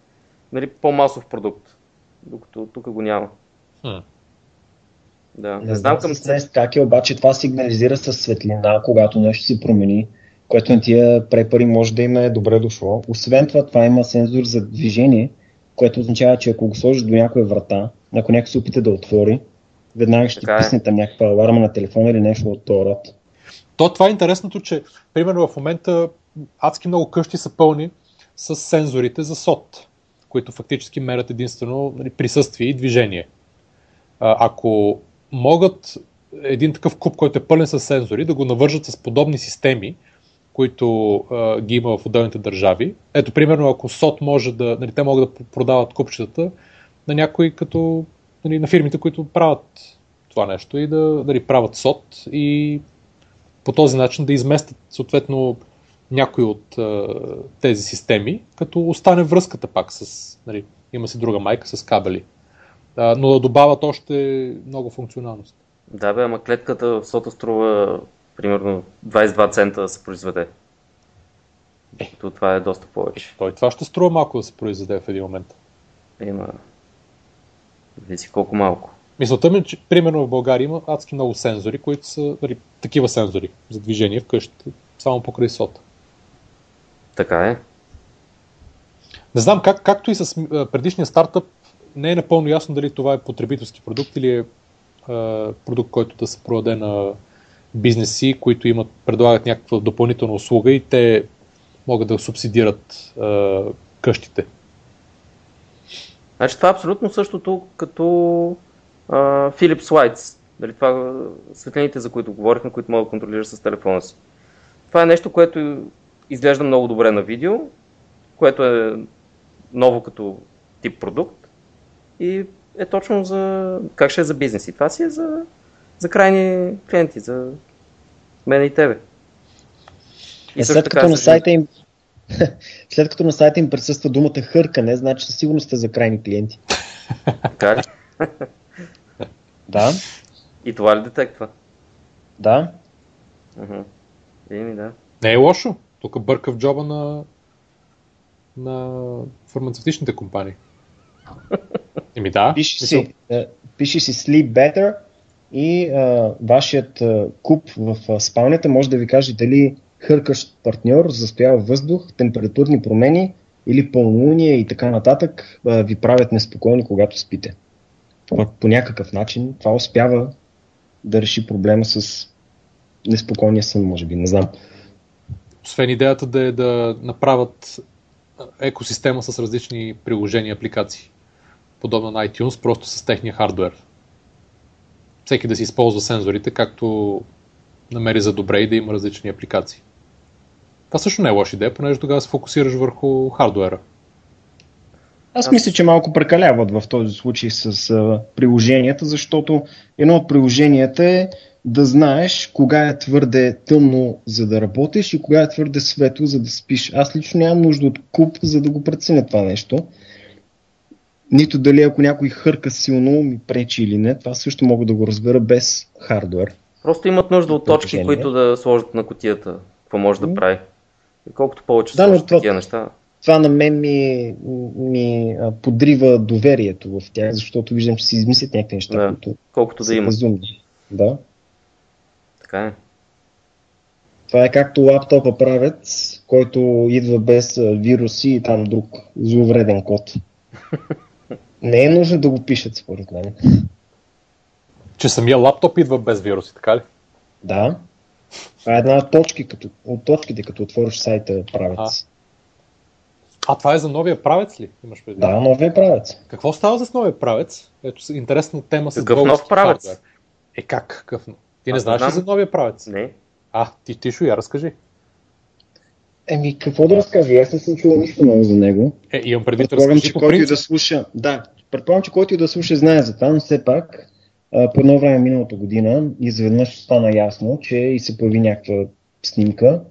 нали, по-масов продукт. Докато тук го няма. Хм. Да. Не знам към с как е, обаче това сигнализира със светлина, когато нещо се промени, което на тия препари може да им е добре дошло. Освен това, това има сензор за движение, което означава, че ако го сложиш до някоя врата, ако някой се опита да отвори, веднага ще Така е. писне там някаква аларма на телефона или нещо от този род. То това е интересното, че примерно в момента адски много къщи са пълни с сензорите за сот, които фактически мерят единствено нали, присъствие и движение. А, ако могат един такъв куп, който е пълен с сензори, да го навържат с подобни системи, които а, ги има в отделните държави. Ето, примерно, ако СОТ може да, нали, те могат да продават купчетата на някои като нали, на фирмите, които правят това нещо и да нали, правят СОТ и по този начин да изместят съответно някои от а, тези системи, като остане връзката пак с, нали, има си друга майка с кабели, а, но да добавят още много функционалност. Да, бе, ама клетката в сота струва примерно 22 цента да се произведе. Докато това е доста повече. Той това ще струва малко да се произведе в един момент. Има... Виси колко малко. Мисълта ми е, че примерно в България има адски много сензори, които са нали, такива сензори за движение в къщата, само покрай сота. Така е. Не знам, как, както и с предишния стартъп, не е напълно ясно дали това е потребителски продукт или е а, продукт, който да се продаде на бизнеси, които имат, предлагат някаква допълнителна услуга и те могат да субсидират а, къщите. Значи това е абсолютно същото като а, Philips Lights. Дали това светлините, за които говорихме, които мога да контролираш с телефона си. Това е нещо, което изглежда много добре на видео, което е ново като тип продукт и е точно за как ще е за бизнес. И това си е за, за крайни клиенти, за мен и тебе. И след като на сайта им след като на сайта им присъства думата хъркане, значи със сигурност сте за крайни клиенти. Така ли? Да, И това ли детектва? да. Еми, да. Не е лошо. Тук бърка в джоба на, на фармацевтичните компании. Еми да. Мисъл, си, е, пише си Sleep Better и а, вашият а, куп в а, спалнята може да ви каже дали хъркащ партньор, застоял въздух, температурни промени или пълнолуние и така нататък а, ви правят неспокойни, когато спите. По, по някакъв начин това успява да реши проблема с неспокойния сън, може би, не знам. Освен идеята да е да направят екосистема с различни приложения и апликации. Подобно на iTunes, просто с техния хардвер. Всеки да си използва сензорите, както намери за добре и да има различни апликации. Това също не е лоша идея, понеже тогава се фокусираш върху хардуера. Аз мисля, че малко прекаляват в този случай с а, приложенията, защото едно от приложенията е да знаеш кога е твърде тъмно, за да работиш и кога е твърде светло, за да спиш. Аз лично нямам нужда от куп, за да го преценя това нещо. Нито дали ако някой хърка силно ми пречи или не, това също мога да го разбера без хардвер. Просто имат нужда от точки, Приложение. които да сложат на котията. Какво може да прави. И колкото повече Да, сложат това- такива неща. Това на мен ми, ми а, подрива доверието в тях, защото виждам, че си измислят някакви неща, Да. които Колкото да има. разумни. Да. Така е. Това е както лаптопа правец, който идва без вируси и там друг зловреден код. Не е нужно да го пишат, според мен. Че самия лаптоп идва без вируси, така ли? Да. Това е една от, точки, като, от точките, като отвориш сайта правец. А това е за новия правец ли? Имаш предвид? Да, новия правец. Какво става с новия правец? Ето интересна тема с Какъв нов правец? хардуер. Е как? Какъв? Ти не не знаеш ли за новия правец? Не. А, ти, ти шо, я разкажи. Еми, какво да разкажа? Аз не съм чувал нищо много за него. Е, имам предвид, Предполагам, че който и да слуша, да, предполагам, че който и да слуша знае за това, но все пак а, по едно време миналата година изведнъж стана ясно, че и се появи някаква снимка,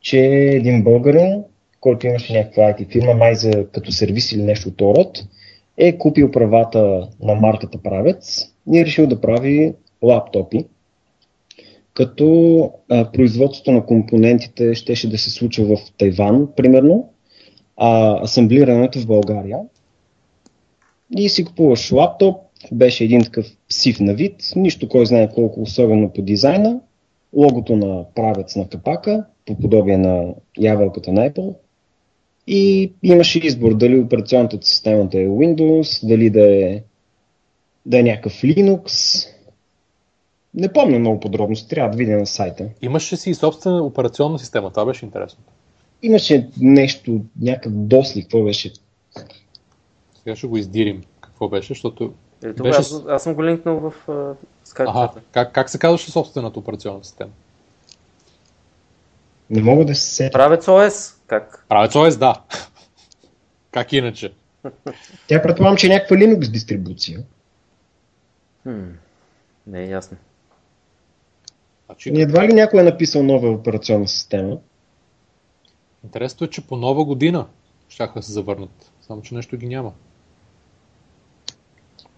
че един българин, който имаше някаква IT фирма, май за като сервис или нещо от род, е купил правата на марката Правец и е решил да прави лаптопи, като а, производството на компонентите щеше да се случва в Тайван, примерно, а асамблирането в България. И си купуваш лаптоп, беше един такъв сив на вид, нищо кой знае колко особено по дизайна, логото на правец на капака, по подобие на ябълката на Apple. И имаше избор дали операционната система да е Windows, дали да е, да е някакъв Linux. Не помня много подробности, трябва да видя на сайта. Имаше си и собствена операционна система, това беше интересно. Имаше нещо, някакъв досли, какво беше? Сега ще го издирим. Какво беше, защото... Е, Беше аз, аз съм го линкнал в uh, Skype. Аха, как, как се казваше собствената операционна система? Не мога да се сетя. Правец ОС. Как? Правец ОС, да. как иначе? Тя предполагам, че е някаква Linux дистрибуция. Хм. Не е ясно. Значи, И едва ли някой е написал нова операционна система? Интересното е, че по нова година щяха да се завърнат. Само, че нещо ги няма.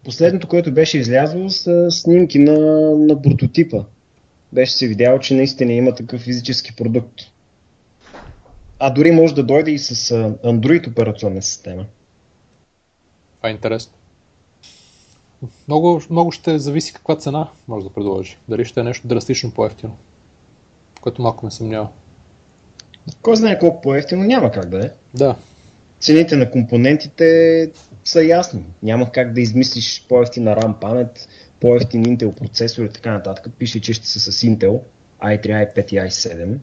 Последното, което беше излязло са снимки на, на прототипа. Беше се видяло, че наистина има такъв физически продукт. А дори може да дойде и с Android операционна система. Това е интересно. Много, много ще зависи каква цена може да предложи. Дали ще е нещо драстично по-ефтино. Което малко ме съмнява. Кой знае колко по-ефтино, няма как да е. Да. Цените на компонентите са ясни. Няма как да измислиш по-ефтина RAM памет, по-ефтин Intel процесор и така нататък. Пише, че ще са с Intel i3, i5 и i7.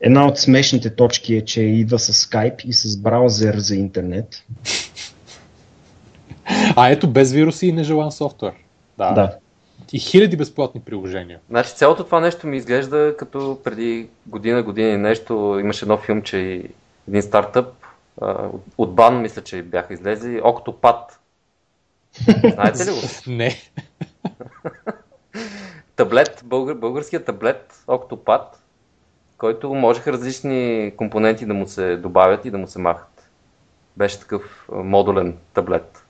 Една от смешните точки е, че идва с Skype и с браузър за интернет. А ето без вируси и нежелан софтуер. Да. Да. И хиляди безплатни приложения. Значи цялото това нещо ми изглежда като преди година, година и нещо имаше едно филмче и един стартъп от- от бан, мисля, че бяха излезли, Octopad. Знаете ли го? Не. Таблет, българ, българският таблет Octopad, който можеха различни компоненти да му се добавят и да му се махат. Беше такъв модулен таблет.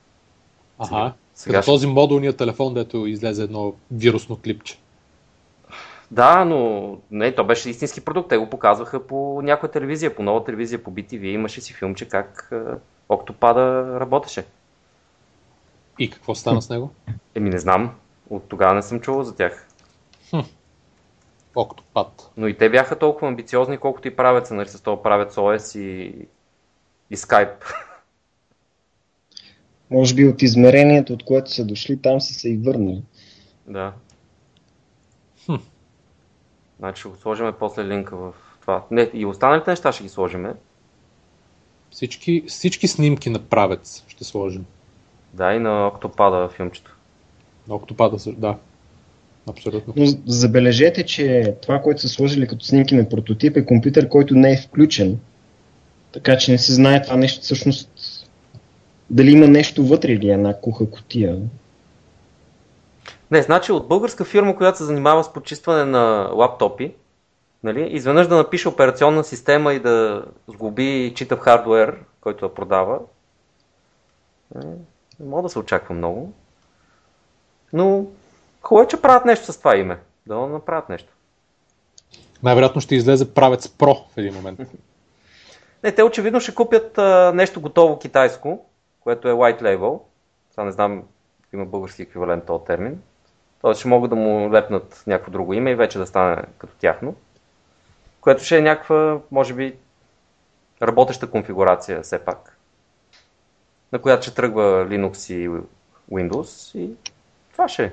Ага. Сега ще- този модулният телефон, дето излезе едно вирусно клипче. Да, но не, то беше истински продукт. Те го показваха по някоя телевизия, по нова телевизия, по BTV. Имаше си филмче как а, Octopad работеше. И какво стана с него? Еми не знам, от тогава не съм чувал за тях. Октопад. Но и те бяха толкова амбициозни, колкото и правят нали, с това правят OS и, и Skype. Може би от измерението, от което са дошли, там си се и върнали. да. Значи ще го сложим после линка в това. Не, и останалите неща ще ги сложим. Всички, всички снимки на правец ще сложим. Да, и на Octopad филмчето. На октопада, да. Абсолютно. Но забележете, че това, което са сложили като снимки на прототип е компютър, който не е включен. Така че не се знае това нещо всъщност дали има нещо вътре или е една куха котия. Не, значи от българска фирма, която се занимава с почистване на лаптопи, нали, изведнъж да напише операционна система и да сглоби читав хардуер, който да продава, е, не мога да се очаква много. Но хубаво е, че правят нещо с това име. Да направят нещо. Най-вероятно ще излезе правец Про в един момент. Не, те очевидно ще купят а, нещо готово китайско, което е white label. Сега не знам, има български еквивалент този термин. Тоест ще могат да му лепнат някакво друго име и вече да стане като тяхно. Което ще е някаква, може би, работеща конфигурация все пак. На която ще тръгва Linux и Windows и това ще е.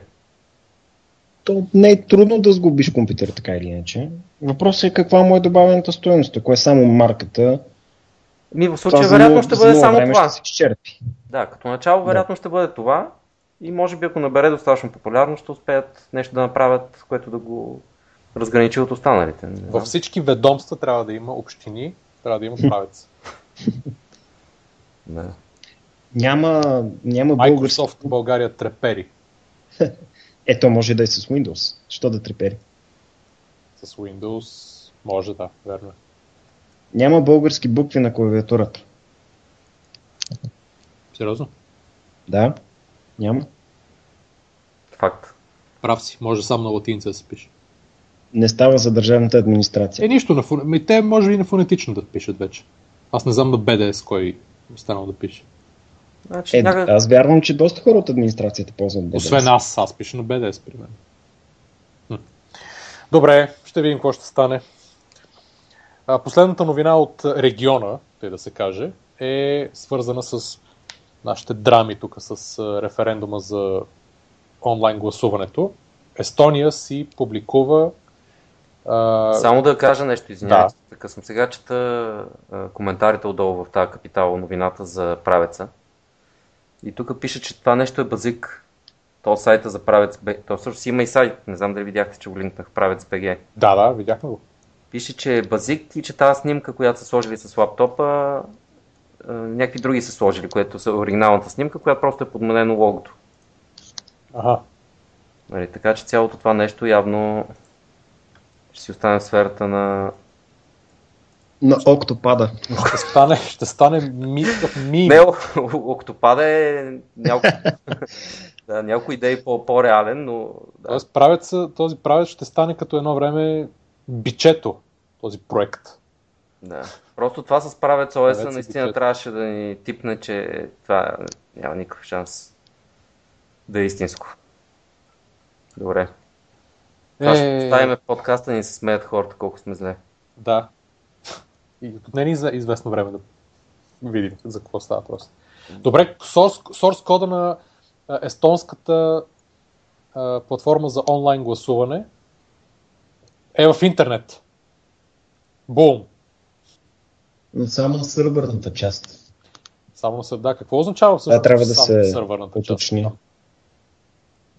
то не е трудно да сгубиш компютър, така или иначе. Въпросът е каква му е добавената стоеност. Ако е само марката, Ми в случая вероятно ще бъде само време това. Ще се изчерпи. Да, като начало вероятно ще бъде това и може би ако набере достатъчно популярност, ще успеят нещо да направят, което да го разграничи от останалите. Във всички ведомства трябва да има общини, трябва да има правец. Да. Няма, няма български. Microsoft в България трепери Ето може да е с Windows. Що да трепери? с Windows. Може да, верно. Няма български букви на клавиатурата. Сериозно? Да, няма. Факт. Прав си, може само на латиница да се пише. Не става за държавната администрация. Е, нищо на фон... Ми, те може и на фонетично да пишат вече. Аз не знам на BDS кой е станал да пише. Значи, Е, някак... аз вярвам, че доста хора от администрацията ползват BDS. Освен аз, аз пиша на BDS, при мен. Хм. Добре, ще видим какво ще стане. А, последната новина от региона, тъй да се каже, е свързана с нашите драми тук с референдума за онлайн гласуването. Естония си публикува а, Само да кажа нещо, извинявай, Да. така съм сега чета а, коментарите отдолу в тази капитал новината за правеца. И тук пише, че това нещо е базик. То сайта за правец БГ. То всъщност има и сайт. Не знам дали видяхте, че го линкнах правец БГ. Да, да, видяхме го. Пише, че е базик и че тази снимка, която са сложили с лаптопа, а, някакви други са сложили, което са оригиналната снимка, която просто е подменено логото. Ага. Нали, така че цялото това нещо явно ще си остане в сферата на На октопада. Ще стане, ще стане ми, ми. Не, Октопада е няколко, да, няколко идеи по, по-реален, но да. Тоест, правеца, този правец ще стане като едно време бичето, този проект. да. Просто това с правец ОС наистина бюджет. трябваше да ни типне, че това няма никакъв шанс да е истинско. Добре. Това ще Е. оставим в подкаста ни се смеят хората колко сме зле. Да. И отне ни за известно време да видим за какво става въпрос. Добре, source, source кода на естонската а, платформа за онлайн гласуване е в интернет. Бум! Но само на сървърната част. Само на Да, какво означава всъщност трябва да се сървърната част? уточни.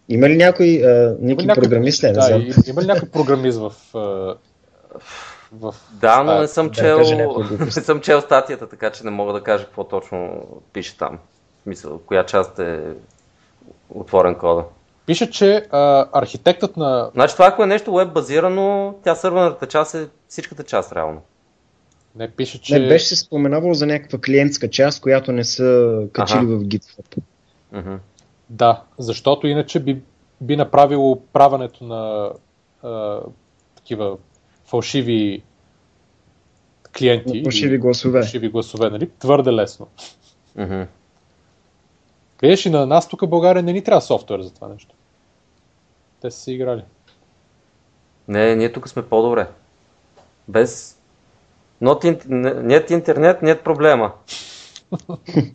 Има ли някой, а, Има някой ли някой- програмист? Не Да, и- има ли някой програмист в, а, в Да, но не съм да чел, не съм чел статията, така че не мога да кажа какво точно пише там. В смисъл, коя част е отворен кода. Пише, че а, архитектът на... Значи това ако е нещо веб базирано, тя сървърната част е всичката част реално. Не, пише, че... Не, беше се споменавало за някаква клиентска част, която не са качили Аха. в GitHub. Да, защото иначе би, би направило правенето на а, такива фалшиви клиенти. Фалшиви гласове. Фалшиви гласове, нали? Твърде лесно. Мгм. Видиш, и на нас тук България не ни трябва софтуер за това нещо. Те са си играли. Не, ние тук сме по-добре. Без... Not in... не- Нет интернет, нет проблема.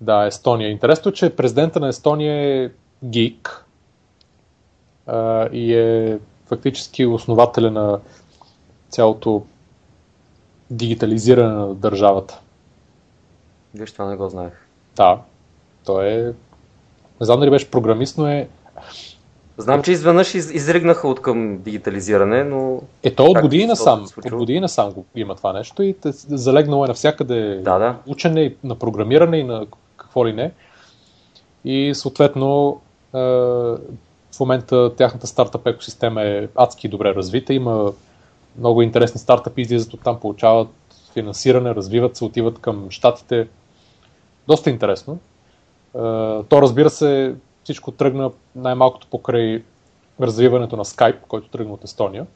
Да, Естония. Интересно, е, че президента на Естония е гик а, и е фактически основателя на цялото дигитализиране на държавата. Виж, това не го знаех. Да, той е... Не знам дали беше програмист, но е... Знам, че изведнъж из, изригнаха от към дигитализиране, но Е, то от години насам, от години насам го има това нещо и те, залегнало е навсякъде да, да. учене, и на програмиране и на какво ли не. И съответно е, в момента тяхната стартъп екосистема е адски добре развита. Има много интересни стартъпи, излизат от там, получават финансиране, развиват се, отиват към щатите. Доста интересно. Е, то разбира се, всичко тръгна най-малкото покрай развиването на Skype, който тръгна от Естония.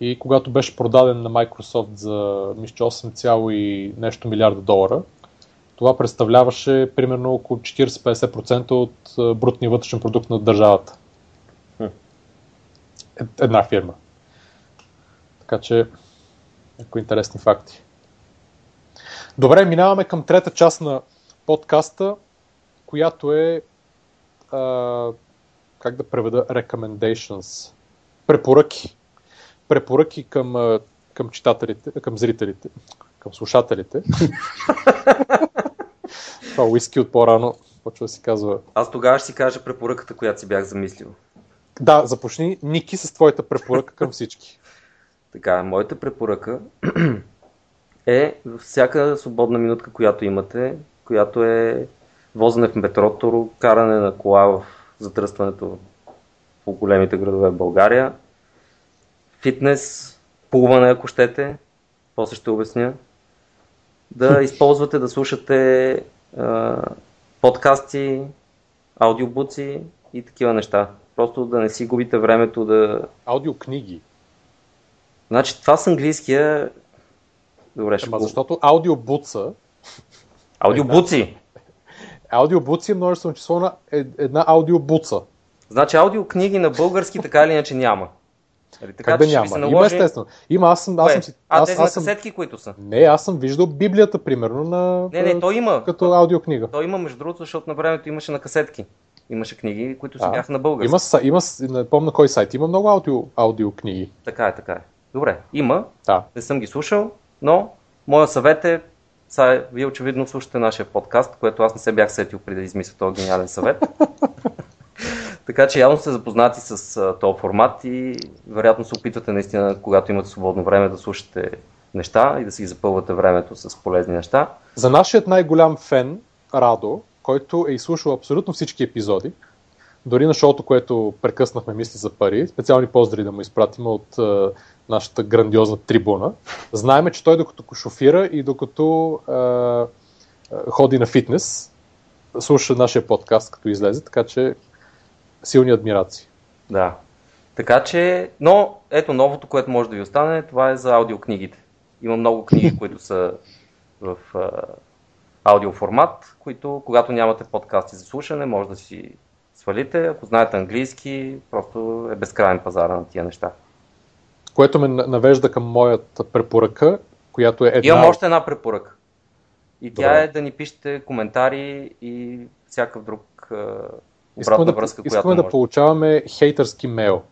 И когато беше продаден на Microsoft за мисля, че 8, и нещо милиарда долара, това представляваше примерно около 40-50% от а, брутния вътрешен продукт на държавата. Е- Една фирма. Така че, някои интересни факти. Добре, минаваме към трета част на подкаста, която е а, как да преведа recommendations, препоръки. Препоръки към, към читателите, към зрителите, към слушателите. Това уиски от по-рано почва да си казва. Аз тогава ще си кажа препоръката, която си бях замислил. Да, започни, Ники, с твоята препоръка към всички. Така, моята препоръка е всяка свободна минутка, която имате, която е возене в метрото, каране на кола в затръстването по големите градове в България, фитнес, плуване, ако щете, после ще обясня, да използвате, да слушате а, подкасти, аудиобуци и такива неща. Просто да не си губите времето да... Аудиокниги. Значи това с английския... Добре, ще Ама го... защото аудиобуца, Аудиобуци! аудиобуци е множествено число на е- една аудиобуца. Значи аудиокниги на български така или иначе няма. Нали, така, Как да няма? се Има наложи... естествено. Има, аз съм, аз съм си... а, Аз, тези на аз съм... касетки, които са. Не, аз съм виждал Библията, примерно, на... Не, не, той има. Като аудиокнига. Той има, между другото, защото на времето имаше на касетки. Имаше книги, които си бяха на български. Има, има, не помня кой сайт, има много аудио, аудиокниги. Така е, така е. Добре, има. Да. Не съм ги слушал, но моя съвет е, сега вие очевидно слушате нашия подкаст, което аз не се бях сетил преди да измисля този гениален съвет. така че явно сте запознати с този формат и вероятно се опитвате наистина, когато имате свободно време, да слушате неща и да си запълвате времето с полезни неща. За нашият най-голям фен, Радо, който е изслушал абсолютно всички епизоди, дори на шоуто, което прекъснахме мисли за пари, специални поздрави да му изпратим от нашата грандиозна трибуна. Знаеме, че той докато шофира и докато е, ходи на фитнес, слуша нашия подкаст, като излезе, така че силни адмирации. Да. Така че, но ето новото, което може да ви остане, това е за аудиокнигите. Има много книги, които са в а, аудиоформат, които когато нямате подкасти за слушане, може да си свалите. Ако знаете английски, просто е безкрайен пазара на тия неща. Което ме на- навежда към моята препоръка, която е една... Имам още една препоръка. И тя Добре. е да ни пишете коментари и всякакъв друг Искаме обратна да, връзка, искаме която да може. получаваме хейтърски мейл.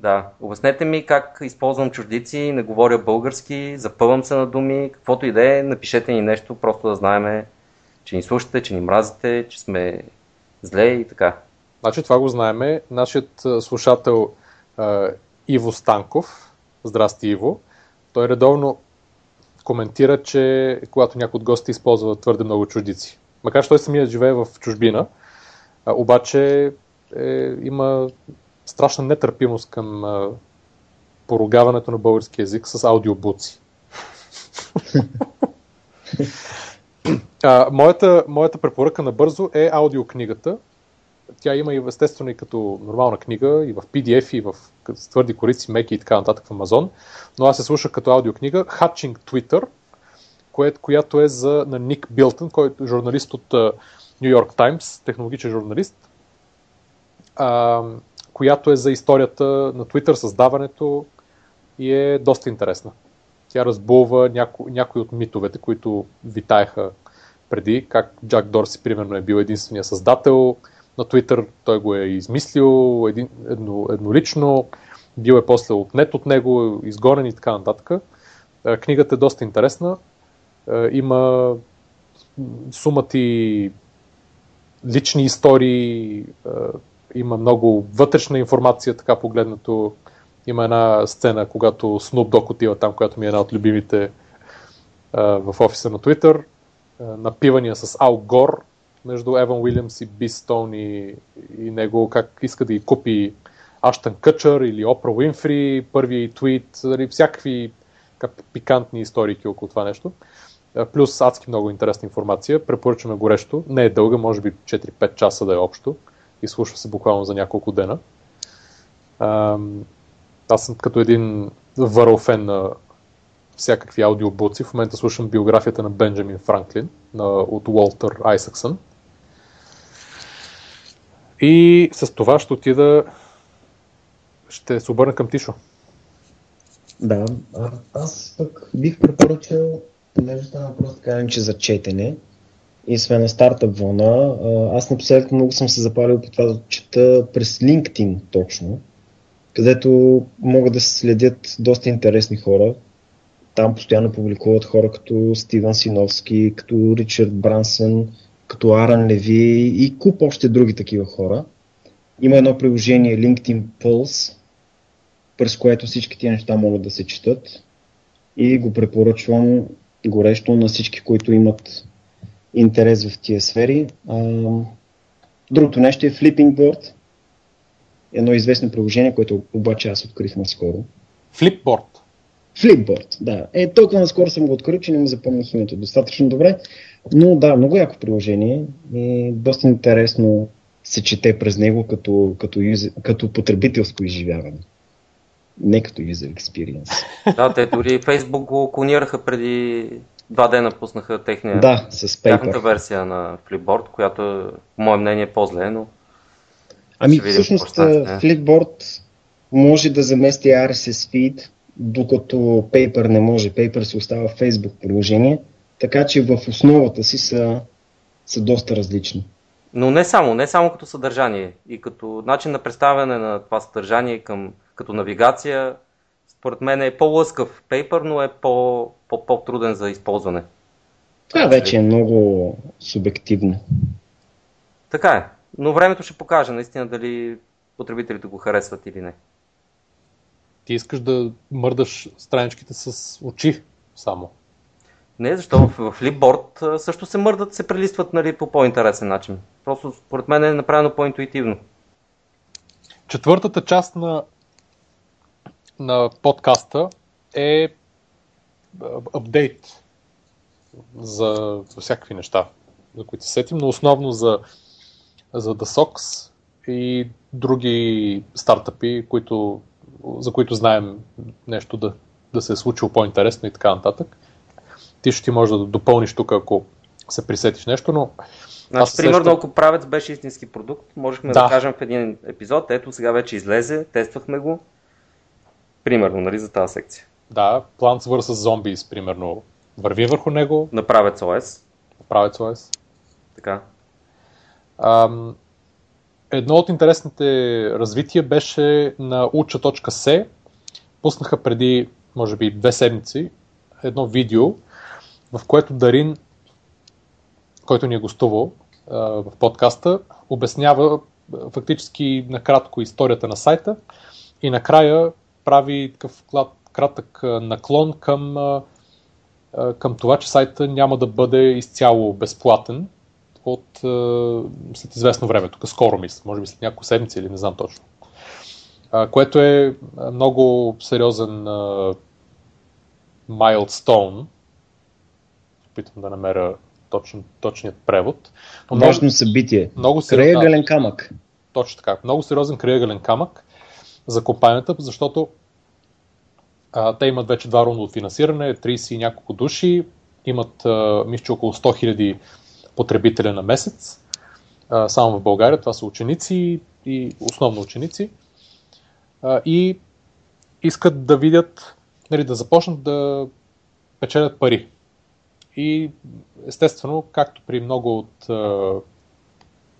Да, обяснете ми как използвам чуждици, не говоря български, запъвам се на думи, каквото и да е, напишете ни нещо, просто да знаем, че ни слушате, че ни мразите, че сме зле и така. Значи това го знаеме. Нашият слушател Иво Станков, здрасти Иво, той редовно коментира, че когато някой от гостите използва твърде много чуждици. Макар че той самият живее в чужбина, а, обаче е, има страшна нетърпимост към а, поругаването на български язик с аудиобуци. а, моята, моята препоръка набързо е аудиокнигата. Тя има и естествено и като нормална книга, и в PDF, и в твърди корици, меки и така нататък в Амазон. Но аз се слушах като аудиокнига Hatching Twitter, която е за, на Ник Билтън, който е журналист от Нью Йорк Таймс, технологичен журналист, а, която е за историята на Twitter, създаването и е доста интересна. Тя разбулва няко, някои от митовете, които витаеха преди, как Джак Дорси, примерно, е бил единствения създател на Twitter, той го е измислил един, едно, еднолично, бил е после отнет от него, изгонен и така нататък. Е, Книгата е доста интересна. Е, Има сумати лични истории, е, има много вътрешна информация, така погледнато. Има една сцена, когато Snoop Dogg отива там, която ми е една от любимите в офиса на Twitter. Напивания с Ал Гор между Еван Уилямс и Би Стоун и, и него, как иска да ги купи Аштън Къчър или Опра Уинфри, първият твит, нали, всякакви как, пикантни историки около това нещо. Плюс адски много интересна информация. Препоръчваме горещо. Не е дълга, може би 4-5 часа да е общо. Изслушва се буквално за няколко дена. Аз съм като един върл фен на всякакви аудиобуци. В момента слушам биографията на Бенджамин Франклин на, от Уолтер Айсъксън. И с това ще отида ще се обърна към Тишо. Да, а, аз пък бих препоръчал, понеже стана въпрос така че за четене, и сме на стартъп вълна. Аз напоследък много съм се запалил по това да чета през LinkedIn точно, където могат да се следят доста интересни хора. Там постоянно публикуват хора като Стивен Синовски, като Ричард Брансън, като Аран Леви и куп още други такива хора. Има едно приложение LinkedIn Pulse, през което всички тия неща могат да се четат и го препоръчвам горещо на всички, които имат интерес в тия сфери. Другото нещо е Flipping Board, едно известно приложение, което обаче аз открих наскоро. Flipboard? Flipboard, да. Е, толкова наскоро съм го открил, че не му запомних името достатъчно добре. Но да, много яко приложение и доста интересно се чете през него като, като, юз, като потребителско изживяване. Не като user experience. Да, те дори Facebook го клонираха преди два дена пуснаха техния, да, с тяхната версия на Flipboard, която по мое мнение е по-зле, но Ами всъщност Flipboard може да замести RSS feed, докато Paper не може. Paper се остава в Facebook приложение, така че в основата си са, са доста различни. Но не само, не само като съдържание и като начин на представяне на това съдържание към, като навигация, според мен е по-лъскав Paper, но е по, по, по-труден за използване. Това вече е много субективно. Така е. Но времето ще покаже наистина дали потребителите го харесват или не. Ти искаш да мърдаш страничките с очи само. Не, защото в, в Flipboard също се мърдат, се прелистват нали, по по-интересен начин. Просто според мен е направено по-интуитивно. Четвъртата част на, на подкаста е апдейт за, за всякакви неща, за които се сетим, но основно за за The Sox и други стартъпи, които, за които знаем нещо да, да се е случило по-интересно и така нататък. Ти ще ти може да допълниш тук, ако се присетиш нещо, но... Значи, примерно, срещу... ако правец беше истински продукт, можехме да. да кажем в един епизод, ето сега вече излезе, тествахме го. Примерно, нали, за тази секция. Да, Plants vs. Zombies, примерно, върви върху него. Направец ОС. Направец ОС. Така. Ам, едно от интересните развития беше на ucha.se. Пуснаха преди, може би, две седмици едно видео, в което Дарин, който ни е гостувал в подкаста, обяснява фактически накратко историята на сайта и накрая прави такъв кратък наклон към, към това, че сайта няма да бъде изцяло безплатен, от след известно време, тук скоро мисля, може би след няколко седмици или не знам точно. което е много сериозен майлстоун. Опитвам да намеря точно, точният превод. Но Важно много, събитие. Много краягален камък. Точно така. Много сериозен краягален камък за компанията, защото а, те имат вече два рунда от финансиране, 30 и няколко души, имат, а, мисля, около 100 000 потребителя на месец. Само в България това са ученици и основно ученици. И искат да видят, нали, да започнат да печелят пари. И естествено, както при много от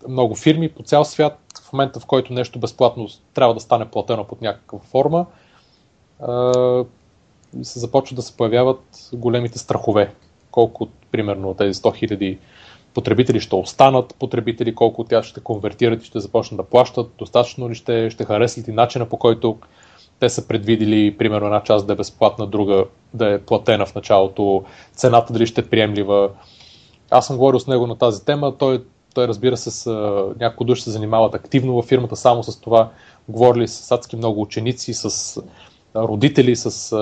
много фирми по цял свят, в момента в който нещо безплатно трябва да стане платено под някаква форма, се започват да се появяват големите страхове. Колко, примерно, тези 100 000 потребители ще останат потребители, колко от тях ще конвертират и ще започнат да плащат, достатъчно ли ще, ще харесат и начина по който те са предвидили, примерно, една част да е безплатна, друга да е платена в началото, цената дали ще е приемлива. Аз съм говорил с него на тази тема, той, той разбира се, с някои души се занимават активно във фирмата само с това. Говорили с адски много ученици, с родители, с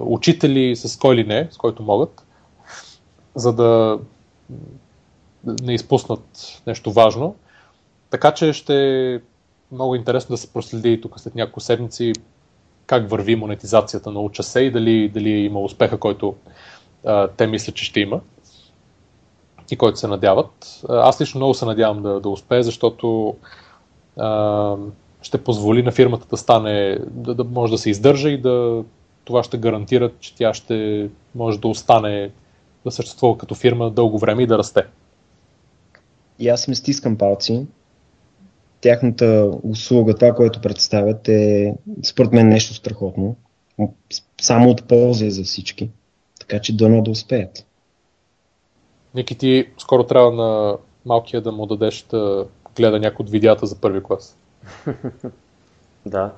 учители, с кой ли не, с който могат, за да не изпуснат нещо важно. Така че ще е много интересно да се проследи тук след няколко седмици как върви монетизацията на учасе и дали, дали има успеха, който а, те мислят, че ще има и който се надяват. Аз лично много се надявам да, да успее, защото а, ще позволи на фирмата да стане, да, да може да се издържа и да това ще гарантира, че тя ще може да остане да съществува като фирма дълго време и да расте. и аз им стискам палци. Тяхната услуга, това, което представят е според мен нещо страхотно. Само от полза е за всички. Така че дано да успеят. Ники, ти скоро трябва на малкия да му дадеш да гледа някои от видеята за първи клас. да.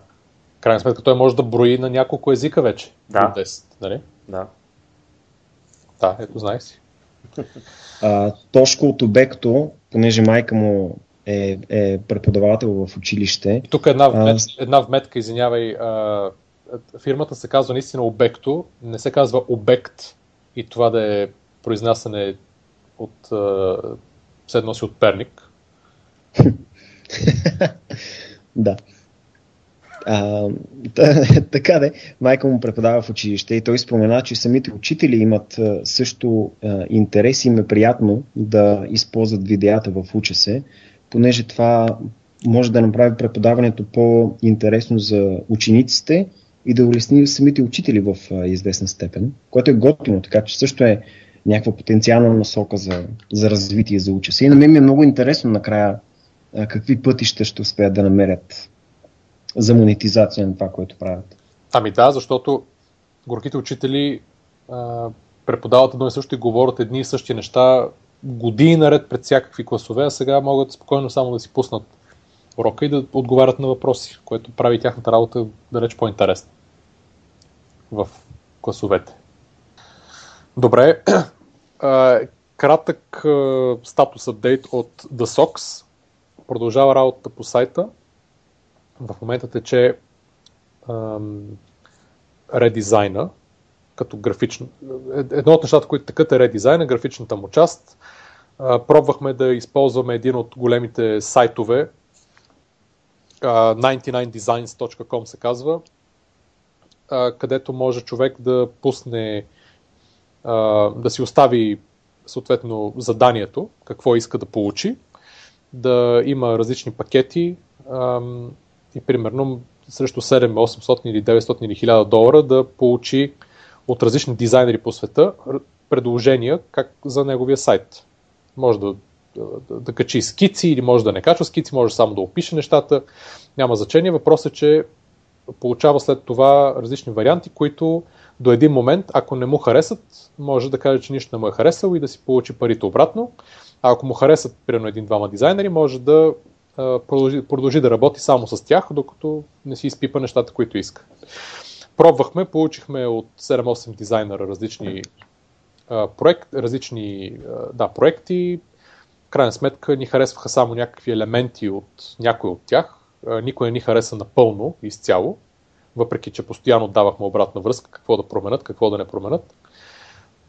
Крайна сметка той може да брои на няколко езика вече. Да. 10, нали? Да. Да, ето знаеш си. А, Тошко от Обекто, понеже майка му е, е преподавател в училище. И тук една, вмет, една вметка, извинявай. А, фирмата се казва наистина Обекто, не се казва Обект и това да е произнасяне от седно си от Перник. да. А, така де, майка му преподава в училище и той спомена, че самите учители имат също а, интерес и им е приятно да използват видеята в учесе, понеже това може да направи преподаването по-интересно за учениците и да улесни самите учители в известна степен, което е готино, така че също е някаква потенциална насока за, за развитие за учеса. И на мен ми е много интересно накрая какви пътища ще успеят да намерят за монетизация на това, което правят. Ами да, защото горките учители а, преподават едно и също и говорят едни и същи неща години наред пред всякакви класове, а сега могат спокойно само да си пуснат урока и да отговарят на въпроси, което прави тяхната работа далеч по-интересна в класовете. Добре, кратък статус апдейт от The Sox. Продължава работата по сайта. В момента тече редизайна, като графично. Е, едно от нещата, които текат е редизайна, графичната му част. Пробвахме да използваме един от големите сайтове, 99designs.com се казва, където може човек да пусне, да си остави съответно заданието, какво иска да получи, да има различни пакети и примерно срещу 7, 800 или 900 или 1000 долара да получи от различни дизайнери по света предложения как за неговия сайт. Може да, да, да качи скици или може да не качва скици, може само да опише нещата. Няма значение. Въпросът е, че получава след това различни варианти, които до един момент, ако не му харесат, може да каже, че нищо не му е харесало и да си получи парите обратно. А ако му харесат, примерно един-двама дизайнери, може да продължи, продължи да работи само с тях, докато не си изпипа нещата, които иска. Пробвахме, получихме от 7-8 дизайнера различни, а, проект, различни а, да, проекти. В крайна сметка ни харесваха само някакви елементи от някой от тях. А, никой не ни хареса напълно, изцяло въпреки че постоянно давахме обратна връзка, какво да променят, какво да не променят.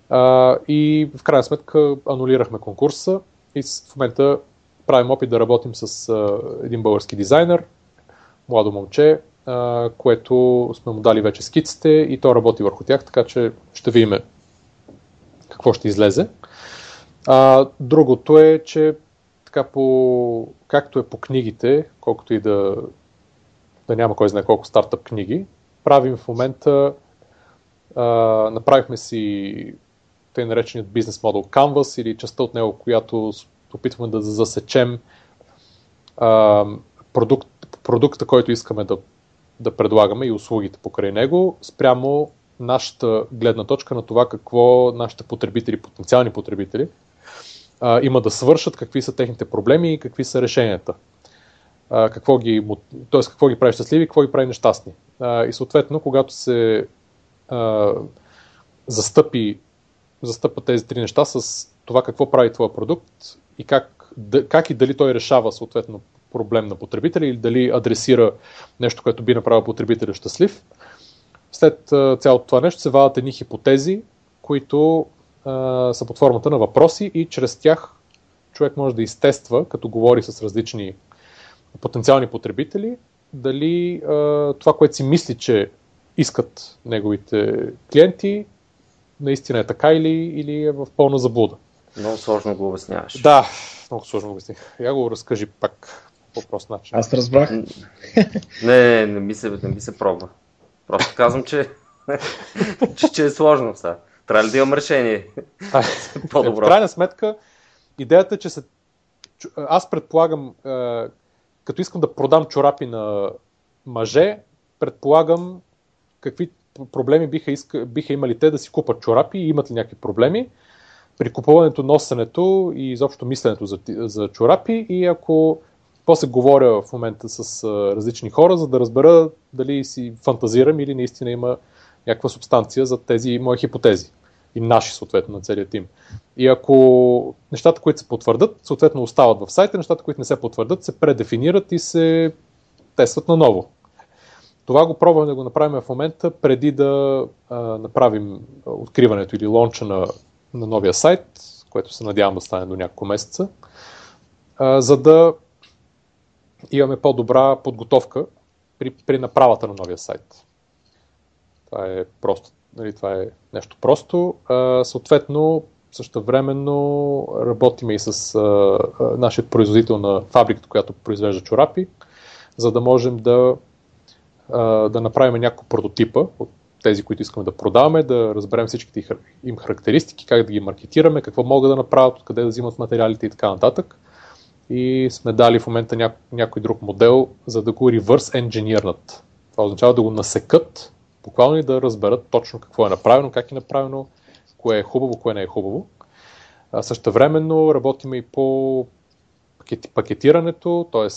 А, и в крайна сметка анулирахме конкурса и в момента правим опит да работим с а, един български дизайнер, младо момче, което сме му дали вече скиците и то работи върху тях, така че ще видим какво ще излезе. А, другото е, че така по, както е по книгите, колкото и да да няма кой знае колко стартъп книги. Правим в момента, а, направихме си тъй нареченият бизнес модел Canvas или частта от него, която опитваме да засечем а, продукт, продукта, който искаме да, да предлагаме и услугите покрай него, спрямо нашата гледна точка на това какво нашите потребители, потенциални потребители, а, има да свършат, какви са техните проблеми и какви са решенията а, какво, ги, т.е. какво ги прави щастливи, какво ги прави нещастни. А, и съответно, когато се а, застъпи, застъпа тези три неща с това какво прави твоя продукт и как, как и дали той решава съответно проблем на потребителя или дали адресира нещо, което би направил потребителя щастлив. След цялото това нещо се вадат едни хипотези, които а, са под формата на въпроси и чрез тях човек може да изтества, като говори с различни потенциални потребители, дали а, това, което си мисли, че искат неговите клиенти, наистина е така или, или е в пълна заблуда. Много сложно го обясняваш. Да, много сложно го обясних. Я го разкажи пак по прост начин. Аз разбрах. Не, не, не ми се, не ми се пробва. Просто казвам, че, че, че е сложно сега. Трябва ли да имам решение? По-добро. В крайна сметка, идеята е, че се аз предполагам, като искам да продам чорапи на мъже, предполагам какви проблеми биха, иска, биха имали те да си купат чорапи и имат ли някакви проблеми при купуването, носенето и изобщо мисленето за, за чорапи и ако после говоря в момента с различни хора, за да разбера дали си фантазирам или наистина има някаква субстанция за тези мои хипотези и наши, съответно, на целият тим. И ако нещата, които се потвърдат, съответно остават в сайта, нещата, които не се потвърдат, се предефинират и се тестват наново. Това го пробваме да го направим в момента, преди да а, направим откриването или лонча на, на новия сайт, което се надявам да стане до няколко месеца, а, за да имаме по-добра подготовка при, при направата на новия сайт. Това е просто. Нали, това е нещо просто. А, съответно, същевременно работиме и с а, а, нашия производител на фабриката, която произвежда чорапи, за да можем да, а, да направим няколко прототипа от тези, които искаме да продаваме, да разберем всичките им характеристики, как да ги маркетираме, какво могат да направят, откъде да взимат материалите и така нататък. И сме дали в момента няко, някой друг модел, за да го reverse engineernат. Това означава да го насекат буквално и да разберат точно какво е направено, как е направено, кое е хубаво, кое не е хубаво. А също времено работиме и по пакетирането, т.е.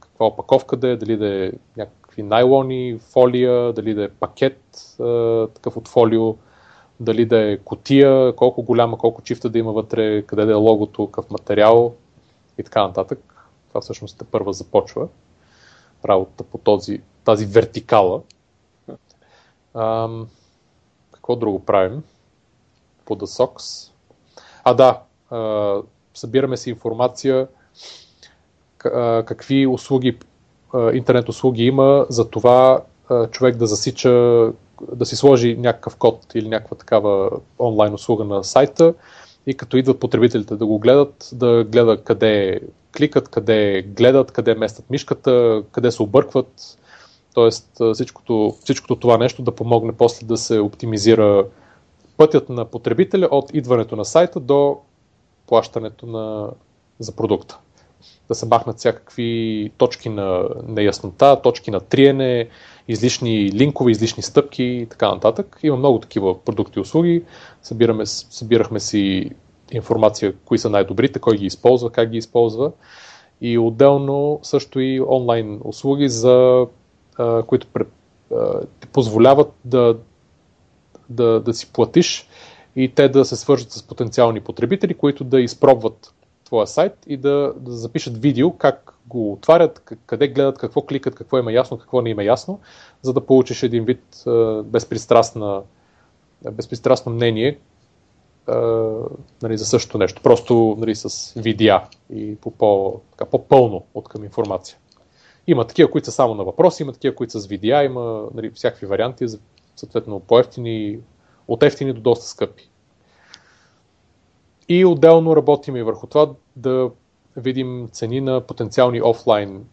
каква опаковка да е, дали да е някакви найлони, фолия, дали да е пакет такъв от фолио, дали да е котия, колко голяма, колко чифта да има вътре, къде да е логото, какъв материал и така нататък. Това всъщност те първа започва работа по този, тази вертикала. Ам, какво друго правим? По The Sox. А, да, а, събираме си информация какви услуги, интернет услуги има за това човек да засича, да си сложи някакъв код или някаква такава онлайн услуга на сайта и като идват потребителите да го гледат, да гледа къде кликат, къде гледат, къде местят мишката, къде се объркват, Тоест всичкото, всичкото това нещо да помогне после да се оптимизира пътят на потребителя от идването на сайта до плащането на, за продукта. Да се махнат всякакви точки на неяснота, точки на триене, излишни линкове, излишни стъпки и така нататък. Има много такива продукти и услуги. Събираме, събирахме си информация, кои са най-добрите, кой ги използва, как ги използва. И отделно също и онлайн услуги за които а, ти позволяват да, да, да си платиш и те да се свържат с потенциални потребители, които да изпробват твоя сайт и да, да запишат видео как го отварят, къде гледат, какво кликат, какво има ясно, какво не има ясно, за да получиш един вид безпристрастна, безпристрастно мнение нали, за същото нещо. Просто нали, с видеа и по, по, по-пълно от към информация. Има такива, които са само на въпроси, има такива, които са с видеа, има нали, всякакви варианти, съответно по-ефтини, от ефтини до доста скъпи. И отделно работим и върху това да видим цени на потенциални офлайн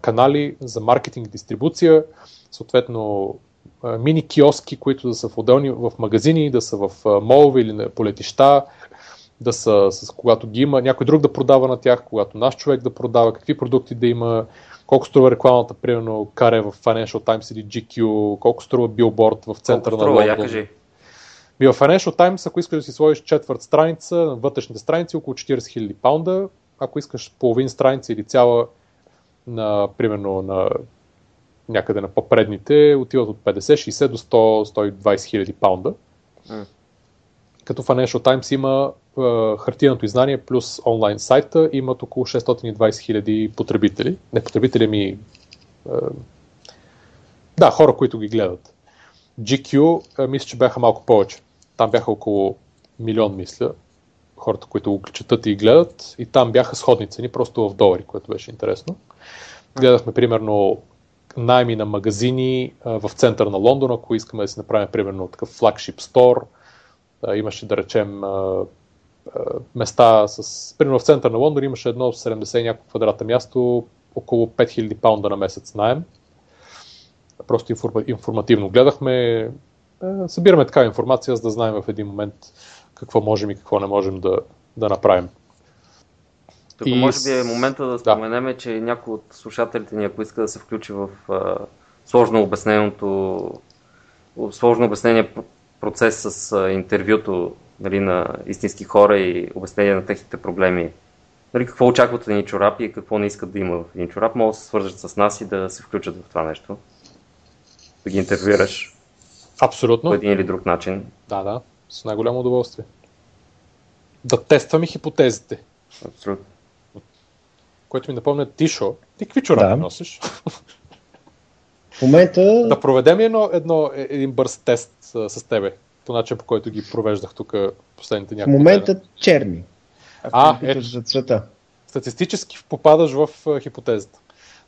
канали за маркетинг и дистрибуция, съответно мини киоски, които да са в отделни в магазини, да са в молове или по летища, да са с когато ги има някой друг да продава на тях, когато наш човек да продава, какви продукти да има, колко струва рекламата, примерно, каре в Financial Times или GQ, колко струва билборд в центъра колко на Лондон. Я И в Financial Times, ако искаш да си сложиш четвърт страница, на вътрешните страници около 40 000 паунда, ако искаш половин страница или цяла на, примерно, на някъде на по-предните, отиват от 50-60 до 100-120 хиляди паунда. Mm. Като Financial Times има хартияното издание плюс онлайн сайта имат около 620 хиляди потребители. Не потребители ми... да, хора, които ги гледат. GQ, мисля, че бяха малко повече. Там бяха около милион, мисля, хората, които го четат и гледат. И там бяха сходни цени, просто в долари, което беше интересно. Гледахме, примерно, найми на магазини в център на Лондон, ако искаме да си направим, примерно, такъв флагшип стор. Имаше, да речем, места с... Примерно в центъра на Лондон имаше едно 70 няколко квадрата място, около 5000 паунда на месец найем. Просто информативно гледахме. Събираме такава информация, за да знаем в един момент какво можем и какво не можем да, да направим. Тук И може би е момента да да. споменеме, че някой от слушателите ни, ако иска да се включи в а, сложно обясненото, сложно обяснение процес с а, интервюто нали, на истински хора и обяснение на техните проблеми. Нали, какво очакват един чорап и какво не искат да има в един чорап, могат да се свържат с нас и да се включат в това нещо. Да ги интервюираш по Абсолютно. един или друг начин. Да, да. С най-голямо удоволствие. Да тестваме хипотезите. Абсолютно. Което ми напомня Тишо. Ти какви чорапи Да. носиш? В момента да проведем ли едно, едно, е- един бърз тест а, с тебе, по начин по който ги провеждах тук последните в няколко момента дена. черни. А, ето. за цвета. Статистически попадаш в а, хипотезата.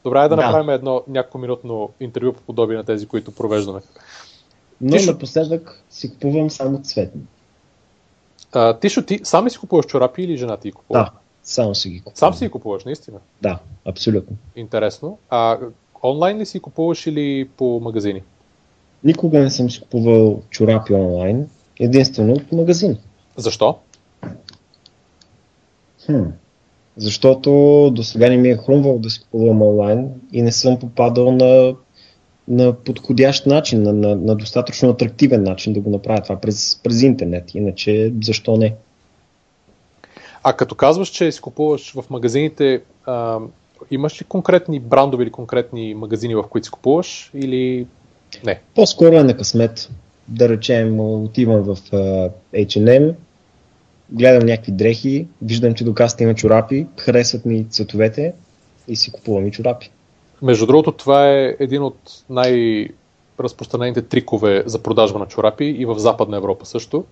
Добре, е да, Да. направим едно няколко минутно интервю по подобие на тези, които провеждаме. Но Тишо- напоследък си купувам само цветни. А, Тишо, ти сам си купуваш чорапи или жена ти купува? Да, само си ги купувам. Сам си ги купуваш, наистина. Да, абсолютно. Интересно. А онлайн ли си купуваш или по магазини? Никога не съм си купувал чорапи онлайн, единствено от магазин. Защо? Хм. Защото до сега не ми е хрумвало да си купувам онлайн и не съм попадал на, на подходящ начин, на, на, на достатъчно атрактивен начин да го направя това през, през интернет. Иначе, защо не? А като казваш, че си купуваш в магазините, а, имаш ли конкретни брандове или конкретни магазини, в които си купуваш или не? По-скоро е на късмет. Да речем, отивам в а, H&M, гледам някакви дрехи, виждам, че до каста има чорапи, харесват ми цветовете и си купувам и чорапи. Между другото, това е един от най-разпространените трикове за продажба на чорапи и в Западна Европа също.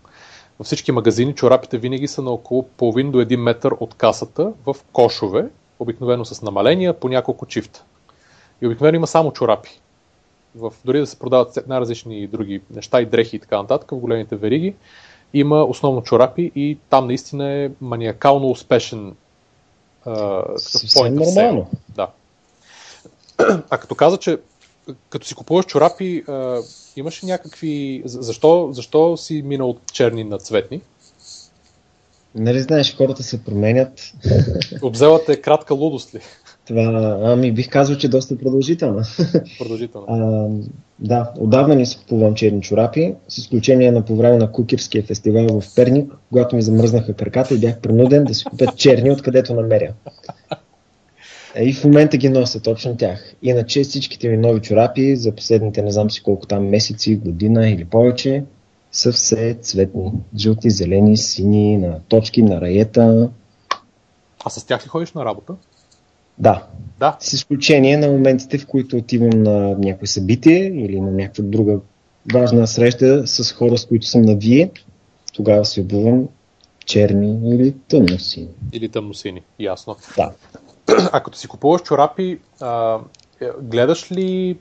Във всички магазини чорапите винаги са на около половин до 1 метър от касата в кошове, обикновено с намаления по няколко чифта. И обикновено има само чорапи. В, дори да се продават най-различни други неща и дрехи и така нататък в големите вериги, има основно чорапи и там наистина е маниакално успешен а, такъв Съвсем нормално. Да. А като каза, че като си купуваш чорапи, а, имаш ли някакви... за- Защо, защо си минал от черни на цветни? Нали знаеш, хората се променят. Обзела те кратка лудост ли? Това, ами бих казал, че е доста продължителна. Продължително. А, да, отдавна не си купувам черни чорапи, с изключение на по време на Кукерския фестивал в Перник, когато ми замръзнаха краката и бях принуден да си купя черни, откъдето намеря. Е, И в момента ги нося точно тях. Иначе всичките ми нови чорапи за последните не знам си колко там месеци, година или повече, са все цветни. Жълти, зелени, сини, на точки, на раета. А с тях ли ходиш на работа? Да, Да. с изключение на моментите, в които отивам на някое събитие или на някаква друга важна среща с хора, с които съм на вие, тогава си обувам черни или тъмно сини. Или тъмносини? Ясно. Да. А като си купуваш чорапи, а, е, гледаш ли,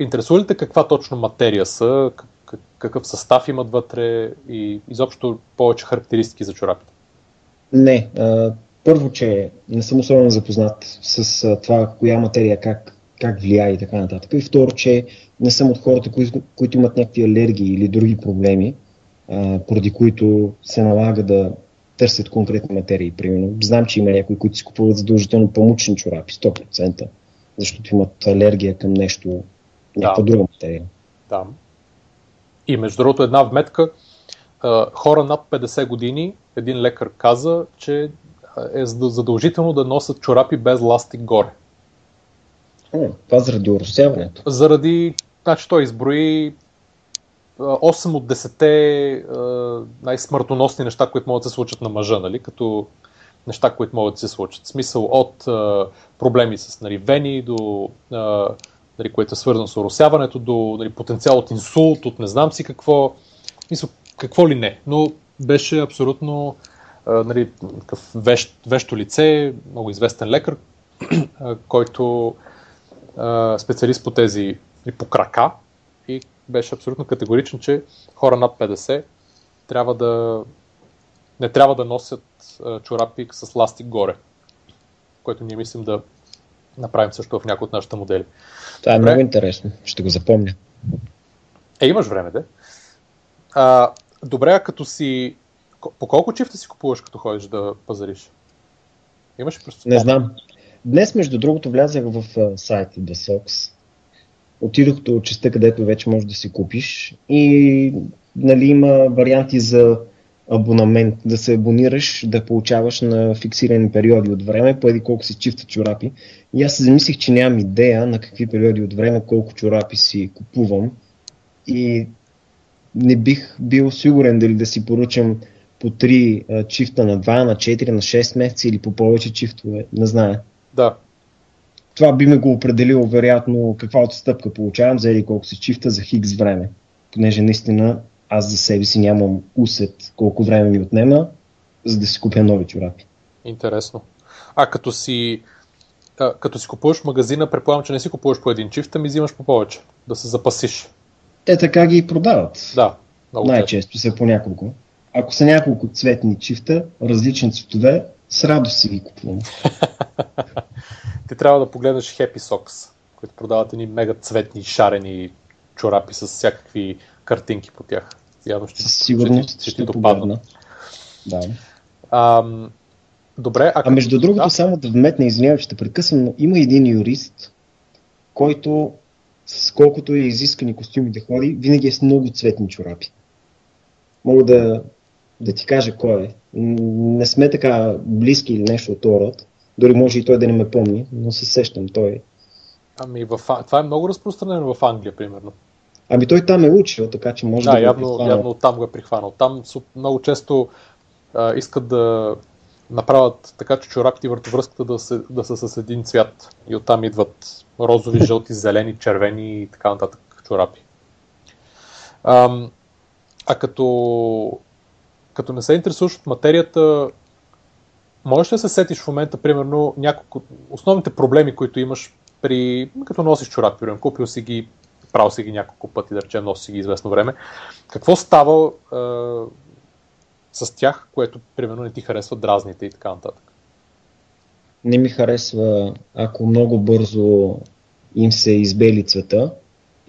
интересува ли те каква точно материя са, как- какъв състав имат вътре и изобщо повече характеристики за чорапите? Не, а, първо, че не съм особено запознат с а, това, коя материя как, как влияе и така нататък. И второ, че не съм от хората, които, които имат някакви алергии или други проблеми, а, поради които се налага да търсят конкретни материи. Примерно, знам, че има някои, които си купуват задължително памучни чорапи, 100%, защото имат алергия към нещо, някаква Да. друга материя. Да. И между другото, една вметка, хора над 50 години, един лекар каза, че е зад- задължително да носят чорапи без ластик горе. О, това заради оросяването. Заради, значи той изброи 8 от 10 а, най-смъртоносни неща, които могат да се случат на мъжа, нали? като неща, които могат да се случат. В смисъл от а, проблеми с нали, вени до а, нали, което е свързано с оросяването, до нали, потенциал от инсулт, от не знам си какво, в смисъл, какво ли не, но беше абсолютно а, нали, вещ, вещо лице, много известен лекар, който а, специалист по тези и по крака беше абсолютно категоричен, че хора над 50 трябва да не трябва да носят чорапи с ластик горе, което ние мислим да направим също в някои от нашите модели. Това е Добре. много интересно. Ще го запомня. Е, имаш време, де. А, добре, а като си... По колко чифта си купуваш, като ходиш да пазариш? Имаш ли просто? Не знам. Днес, между другото, влязах в сайта The Sox. Отидох до частта, където вече можеш да си купиш и нали, има варианти за абонамент, да се абонираш, да получаваш на фиксирани периоди от време, поеди колко си чифта чорапи. И аз се замислих, че нямам идея на какви периоди от време, колко чорапи си купувам. И не бих бил сигурен дали да си поръчам по 3 а, чифта на 2, на 4, на 6 месеца или по повече чифтове. Не знае. Да. Това би ме го определило, вероятно, каква отстъпка получавам за или колко си чифта за хикс време. Понеже наистина аз за себе си нямам усет колко време ми отнема, за да си купя нови чорапи. Интересно. А като си, а, като си купуваш магазина, предполагам, че не си купуваш по един чифт, ами взимаш по повече, да се запасиш. Те така ги продават. Да, много често. Най-често са по няколко. Ако са няколко цветни чифта, различни цветове, с радост си ги купувам. Ти трябва да погледнеш Happy Socks, които продават едни мега цветни, шарени чорапи с всякакви картинки по тях. Явно ще, ще, ще, ще допаднат. погледна. Да. Ам, добре, а, А между другото, да, само да вметна, извинявай, че те прекъсвам, но има един юрист, който с колкото е изискани костюми да ходи, винаги е с много цветни чорапи. Мога да, да ти кажа кой е. Не сме така близки или нещо от този род. Дори може и той да не ме помни, но се сещам. Той. ами в, А- това е много разпространено в Англия, примерно. Ами той там е учил, така че може Да, да, го е явно, явно оттам го е прихванал. Там много често а, искат да направят така, че чорапите и въртовръзката да, се, да са с един цвят. И оттам идват розови, жълти, зелени, червени и така нататък чорапи. Ам, а като, като не се интересуваш от материята, можеш ли да се сетиш в момента, примерно, няколко основните проблеми, които имаш при, като носиш чорапи, примерно, купил си ги, правил си ги няколко пъти, да речем, носи си ги известно време. Какво става е, с тях, което, примерно, не ти харесва дразните и така нататък? Не ми харесва, ако много бързо им се избели цвета,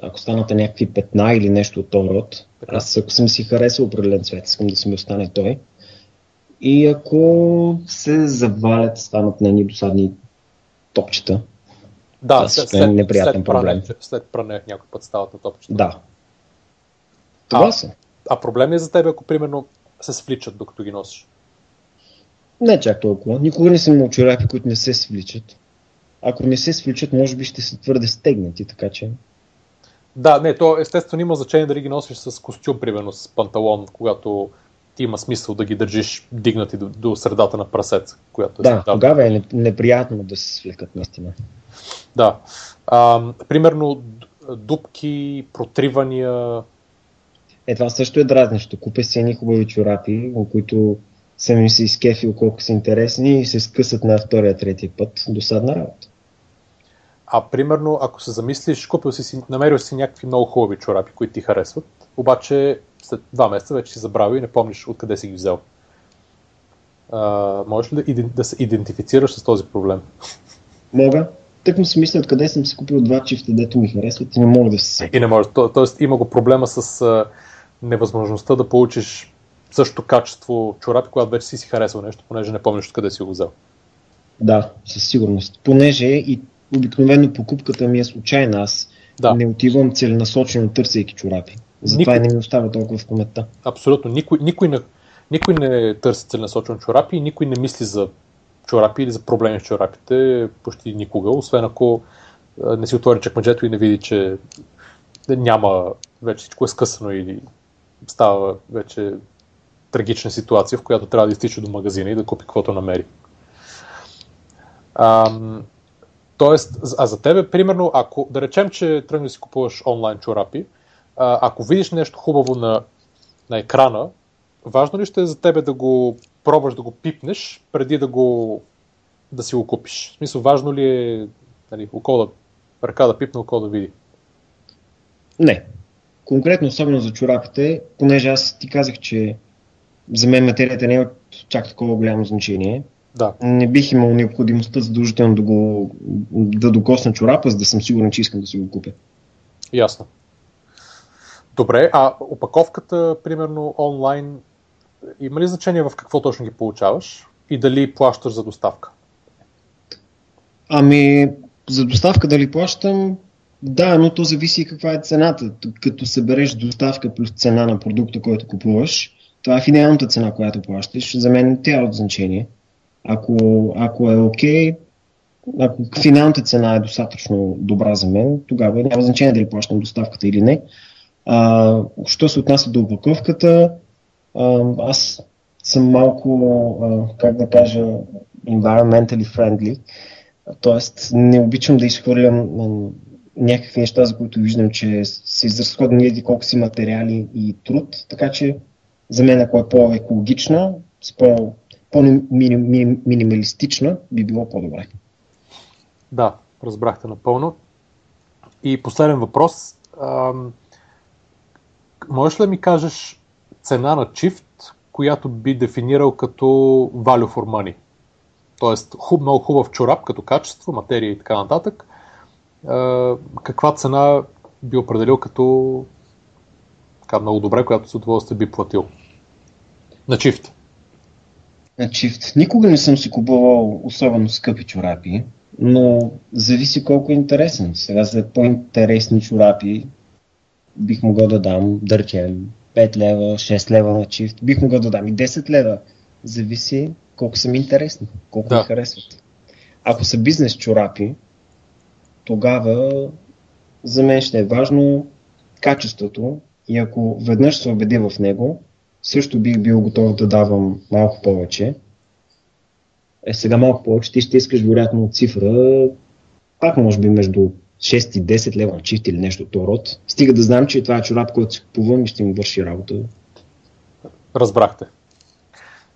ако станат някакви петна или нещо от този род. Аз ако съм си харесал определен цвет, искам да си ми остане той. И ако се завалят, станат нени досадни топчета. Да, Това също е неприятен след пране, проблем. след пране някой път стават на топчета. Да. Това А. са. А проблем е за теб, ако, примерно, се свличат, докато ги носиш? Не чак толкова. Никога не съм имал чорапи, които не се свличат. Ако не се свличат, може би ще са твърде стегнати, така че... Да, не, то естествено има значение дали ги носиш с костюм, примерно с панталон, когато има смисъл да ги държиш дигнати до, до средата на прасец, която е Да, стандартна. тогава е неп- неприятно да се свлекат наистина. Да. А, примерно д- дупки, протривания. Е, това също е дразнещо. Купя си едни хубави чорапи, които съм ми се изкефил колко са интересни и се скъсат на втория, третия път. Досадна работа. А примерно, ако се замислиш, купил си намерил си някакви много хубави чорапи, които ти харесват, обаче след два месеца вече си забравил и не помниш откъде си ги взел. А, можеш ли да, да се идентифицираш с този проблем? Мога. Тък му си мисля откъде съм си купил два чифта, дето ми харесват и не мога да се. И не можеш. То, тоест има го проблема с а, невъзможността да получиш същото качество чорапи, когато вече си си харесал нещо, понеже не помниш откъде си го взел. Да, със сигурност. Понеже и обикновено покупката ми е случайна. Аз Да. не отивам целенасочено търсейки чорапи. Затова Никой- не ми остава толкова в паметта. Абсолютно. Никой, никой, не, никой не търси целенасочено чорапи и никой не мисли за чорапи или за проблеми с чорапите почти никога, освен ако не си отвори чекмеджето и не види, че няма вече всичко е скъсано или става вече трагична ситуация, в която трябва да изтича до магазина и да купи каквото намери. Ам, тоест, а за тебе, примерно, ако да речем, че тръгнеш да си купуваш онлайн чорапи, а, ако видиш нещо хубаво на, на екрана, важно ли ще е за тебе да го пробваш да го пипнеш, преди да го да си го купиш? В смисъл, важно ли е нали, око да, ръка да пипне, око да види? Не. Конкретно, особено за чорапите, понеже аз ти казах, че за мен материята не е от чак такова голямо значение. Да. Не бих имал необходимостта задължително да, го, да докосна чорапа, за да съм сигурен, че искам да си го купя. Ясно. Добре, а опаковката, примерно, онлайн, има ли значение в какво точно ги получаваш и дали плащаш за доставка? Ами, за доставка дали плащам? Да, но то зависи каква е цената. Като събереш доставка плюс цена на продукта, който купуваш, това е финалната цена, която плащаш. За мен тя е от значение. Ако, ако е окей, okay, ако финалната цена е достатъчно добра за мен, тогава няма значение дали плащам доставката или не. А, що се отнася до опаковката, аз съм малко, а, как да кажа, environmentally friendly. Тоест, не обичам да изхвърлям някакви неща, за които виждам, че са изразходени еди колко си материали и труд. Така че, за мен, ако е по-екологична, по- по-минималистична, би било по-добре. Да, разбрахте напълно. И последен въпрос. Ам, можеш ли да ми кажеш цена на чифт, която би дефинирал като value for money? Тоест, хуб, много хубав чорап като качество, материя и така нататък. Каква цена би определил като така много добре, която с удоволствие би платил? На чифт. На чифт. Никога не съм си купувал особено скъпи чорапи но зависи колко е интересен. Сега за по-интересни чорапи бих могъл да дам, да речем, 5 лева, 6 лева на чифт, бих могъл да дам и 10 лева. Зависи колко са ми интересни, колко да. ми харесват. Ако са бизнес чорапи, тогава за мен ще е важно качеството и ако веднъж се убедя в него, също бих бил готов да давам малко повече, е сега малко повече, ти ще искаш вероятно от цифра, пак може би между 6 и 10 лева на чифт или нещо от род. Стига да знам, че това е чорап, който си купувам и ще ми върши работа. Разбрахте.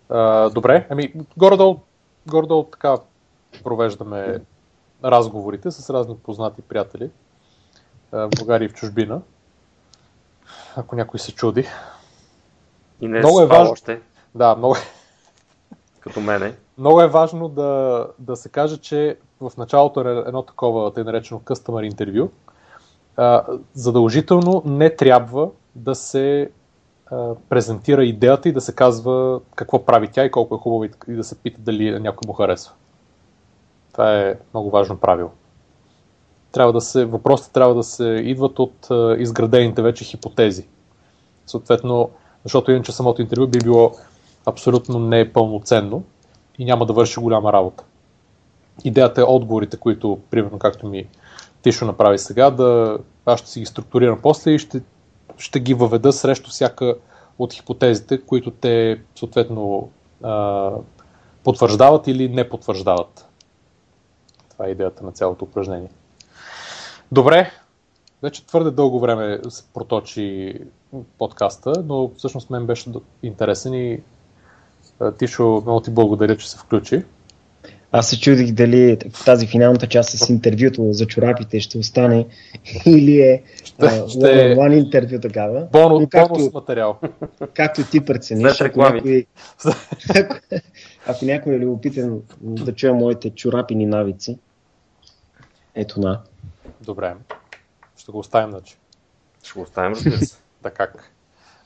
А, добре, ами горе-долу, горе-долу така провеждаме разговорите с разни познати приятели в България и в чужбина. Ако някой се чуди. И не много е важно. Още. Да, много, като мене. Много е важно да, да се каже, че в началото е едно такова, тъй наречено customer интервю. задължително не трябва да се а, презентира идеята и да се казва какво прави тя и колко е хубаво и, да се пита дали някой му харесва. Това е много важно правило. Трябва да се, въпросите трябва да се идват от а, изградените вече хипотези. Съответно, защото иначе самото интервю би било абсолютно не е пълноценно и няма да върши голяма работа. Идеята е отговорите, които, примерно както ми Тишо направи сега, да аз ще си ги структурирам после и ще, ще ги въведа срещу всяка от хипотезите, които те съответно а, потвърждават или не потвърждават. Това е идеята на цялото упражнение. Добре, вече твърде дълго време се проточи подкаста, но всъщност мен беше интересен и Тишо, много ти благодаря, че се включи. Аз се чудих дали в тази финалната част с интервюто за чорапите ще остане или е ще, а, ще... one интервю такава. Бонус, Но както, бонус материал. Както ти прецениш, ако някой, ако, ако някой е любопитен да чуе моите чорапини навици, ето на. Добре. Ще го оставим, значи. Ще го оставим, разбира се. да как.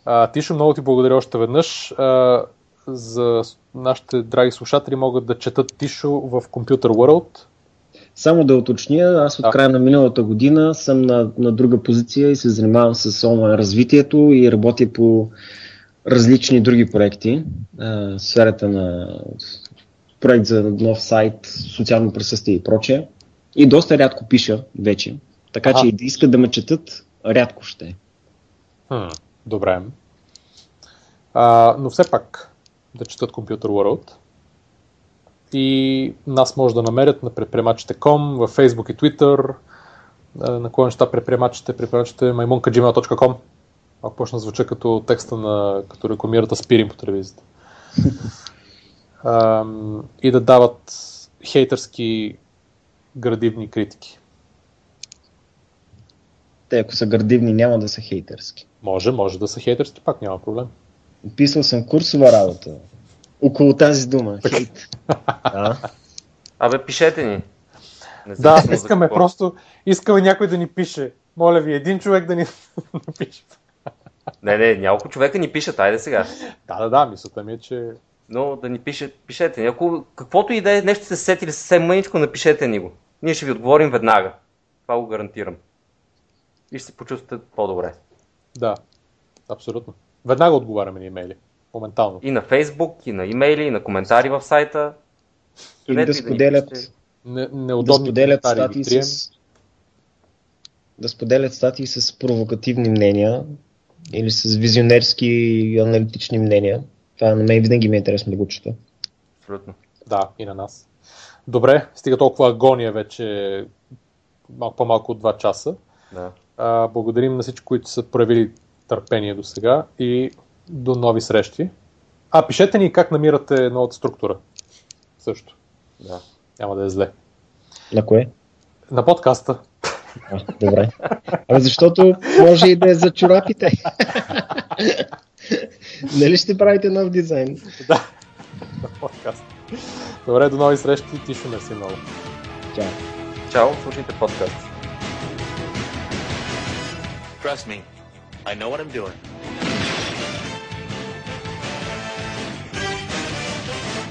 А, Тишо, много ти благодаря още веднъж. А, за нашите драги слушатели могат да четат Тишо в Computer World. Само да уточня, аз от да. края на миналата година съм на, на друга позиция и се занимавам с онлайн развитието и работя по различни други проекти. В сферата на проект за нов сайт, социално присъствие и прочее. И доста рядко пиша вече. Така а. че и да искат да ме четат, рядко ще. Хм, добре. А, но все пак, да четат Computer World. И нас може да намерят на предприемачите.com, в Facebook и Twitter, на кое неща предприемачите, предприемачите maimunkagmail.com. Ако почна звуча като текста на, като рекламират Аспирин по телевизията. и да дават хейтърски градивни критики. Те, ако са градивни, няма да са хейтърски. Може, може да са хейтърски, пак няма проблем. Писал съм курсова работа. Около тази дума. Хейт. да. Абе, пишете ни. да, искаме просто, искаме някой да ни пише. Моля ви, един човек да ни напише. не, не, няколко човека ни пишат, айде сега. Да, да, да, мисълта ми е, че Но да ни пише, пишете. ни. Ако каквото и да е, нещо сте се сетили съвсем мъничко, напишете ни го. Ние ще ви отговорим веднага. Това го гарантирам. И ще се почувствате по-добре. Да, абсолютно. Веднага отговаряме на имейли. Моментално. И на Фейсбук, и на имейли, и на коментари в сайта. Или да да споделят, пишете. Не, да споделят статии с да споделят статии с провокативни мнения или с визионерски аналитични мнения. Това на мен винаги ми е интересно да го чета. Абсолютно. Да, и на нас. Добре, стига толкова агония вече малко по-малко от 2 часа. Да. А, благодарим на всички, които са проявили търпение до сега и до нови срещи. А, пишете ни как намирате новата структура. Също. да. Няма да е зле. На кое? На подкаста. А, добре. Ами защото може и да е за чорапите. нали ще правите нов дизайн? да. На подкаст. Добре, до нови срещи. Тишо, мерси много. Чао. Чао, слушайте подкаст. Trust me, I know what I'm doing.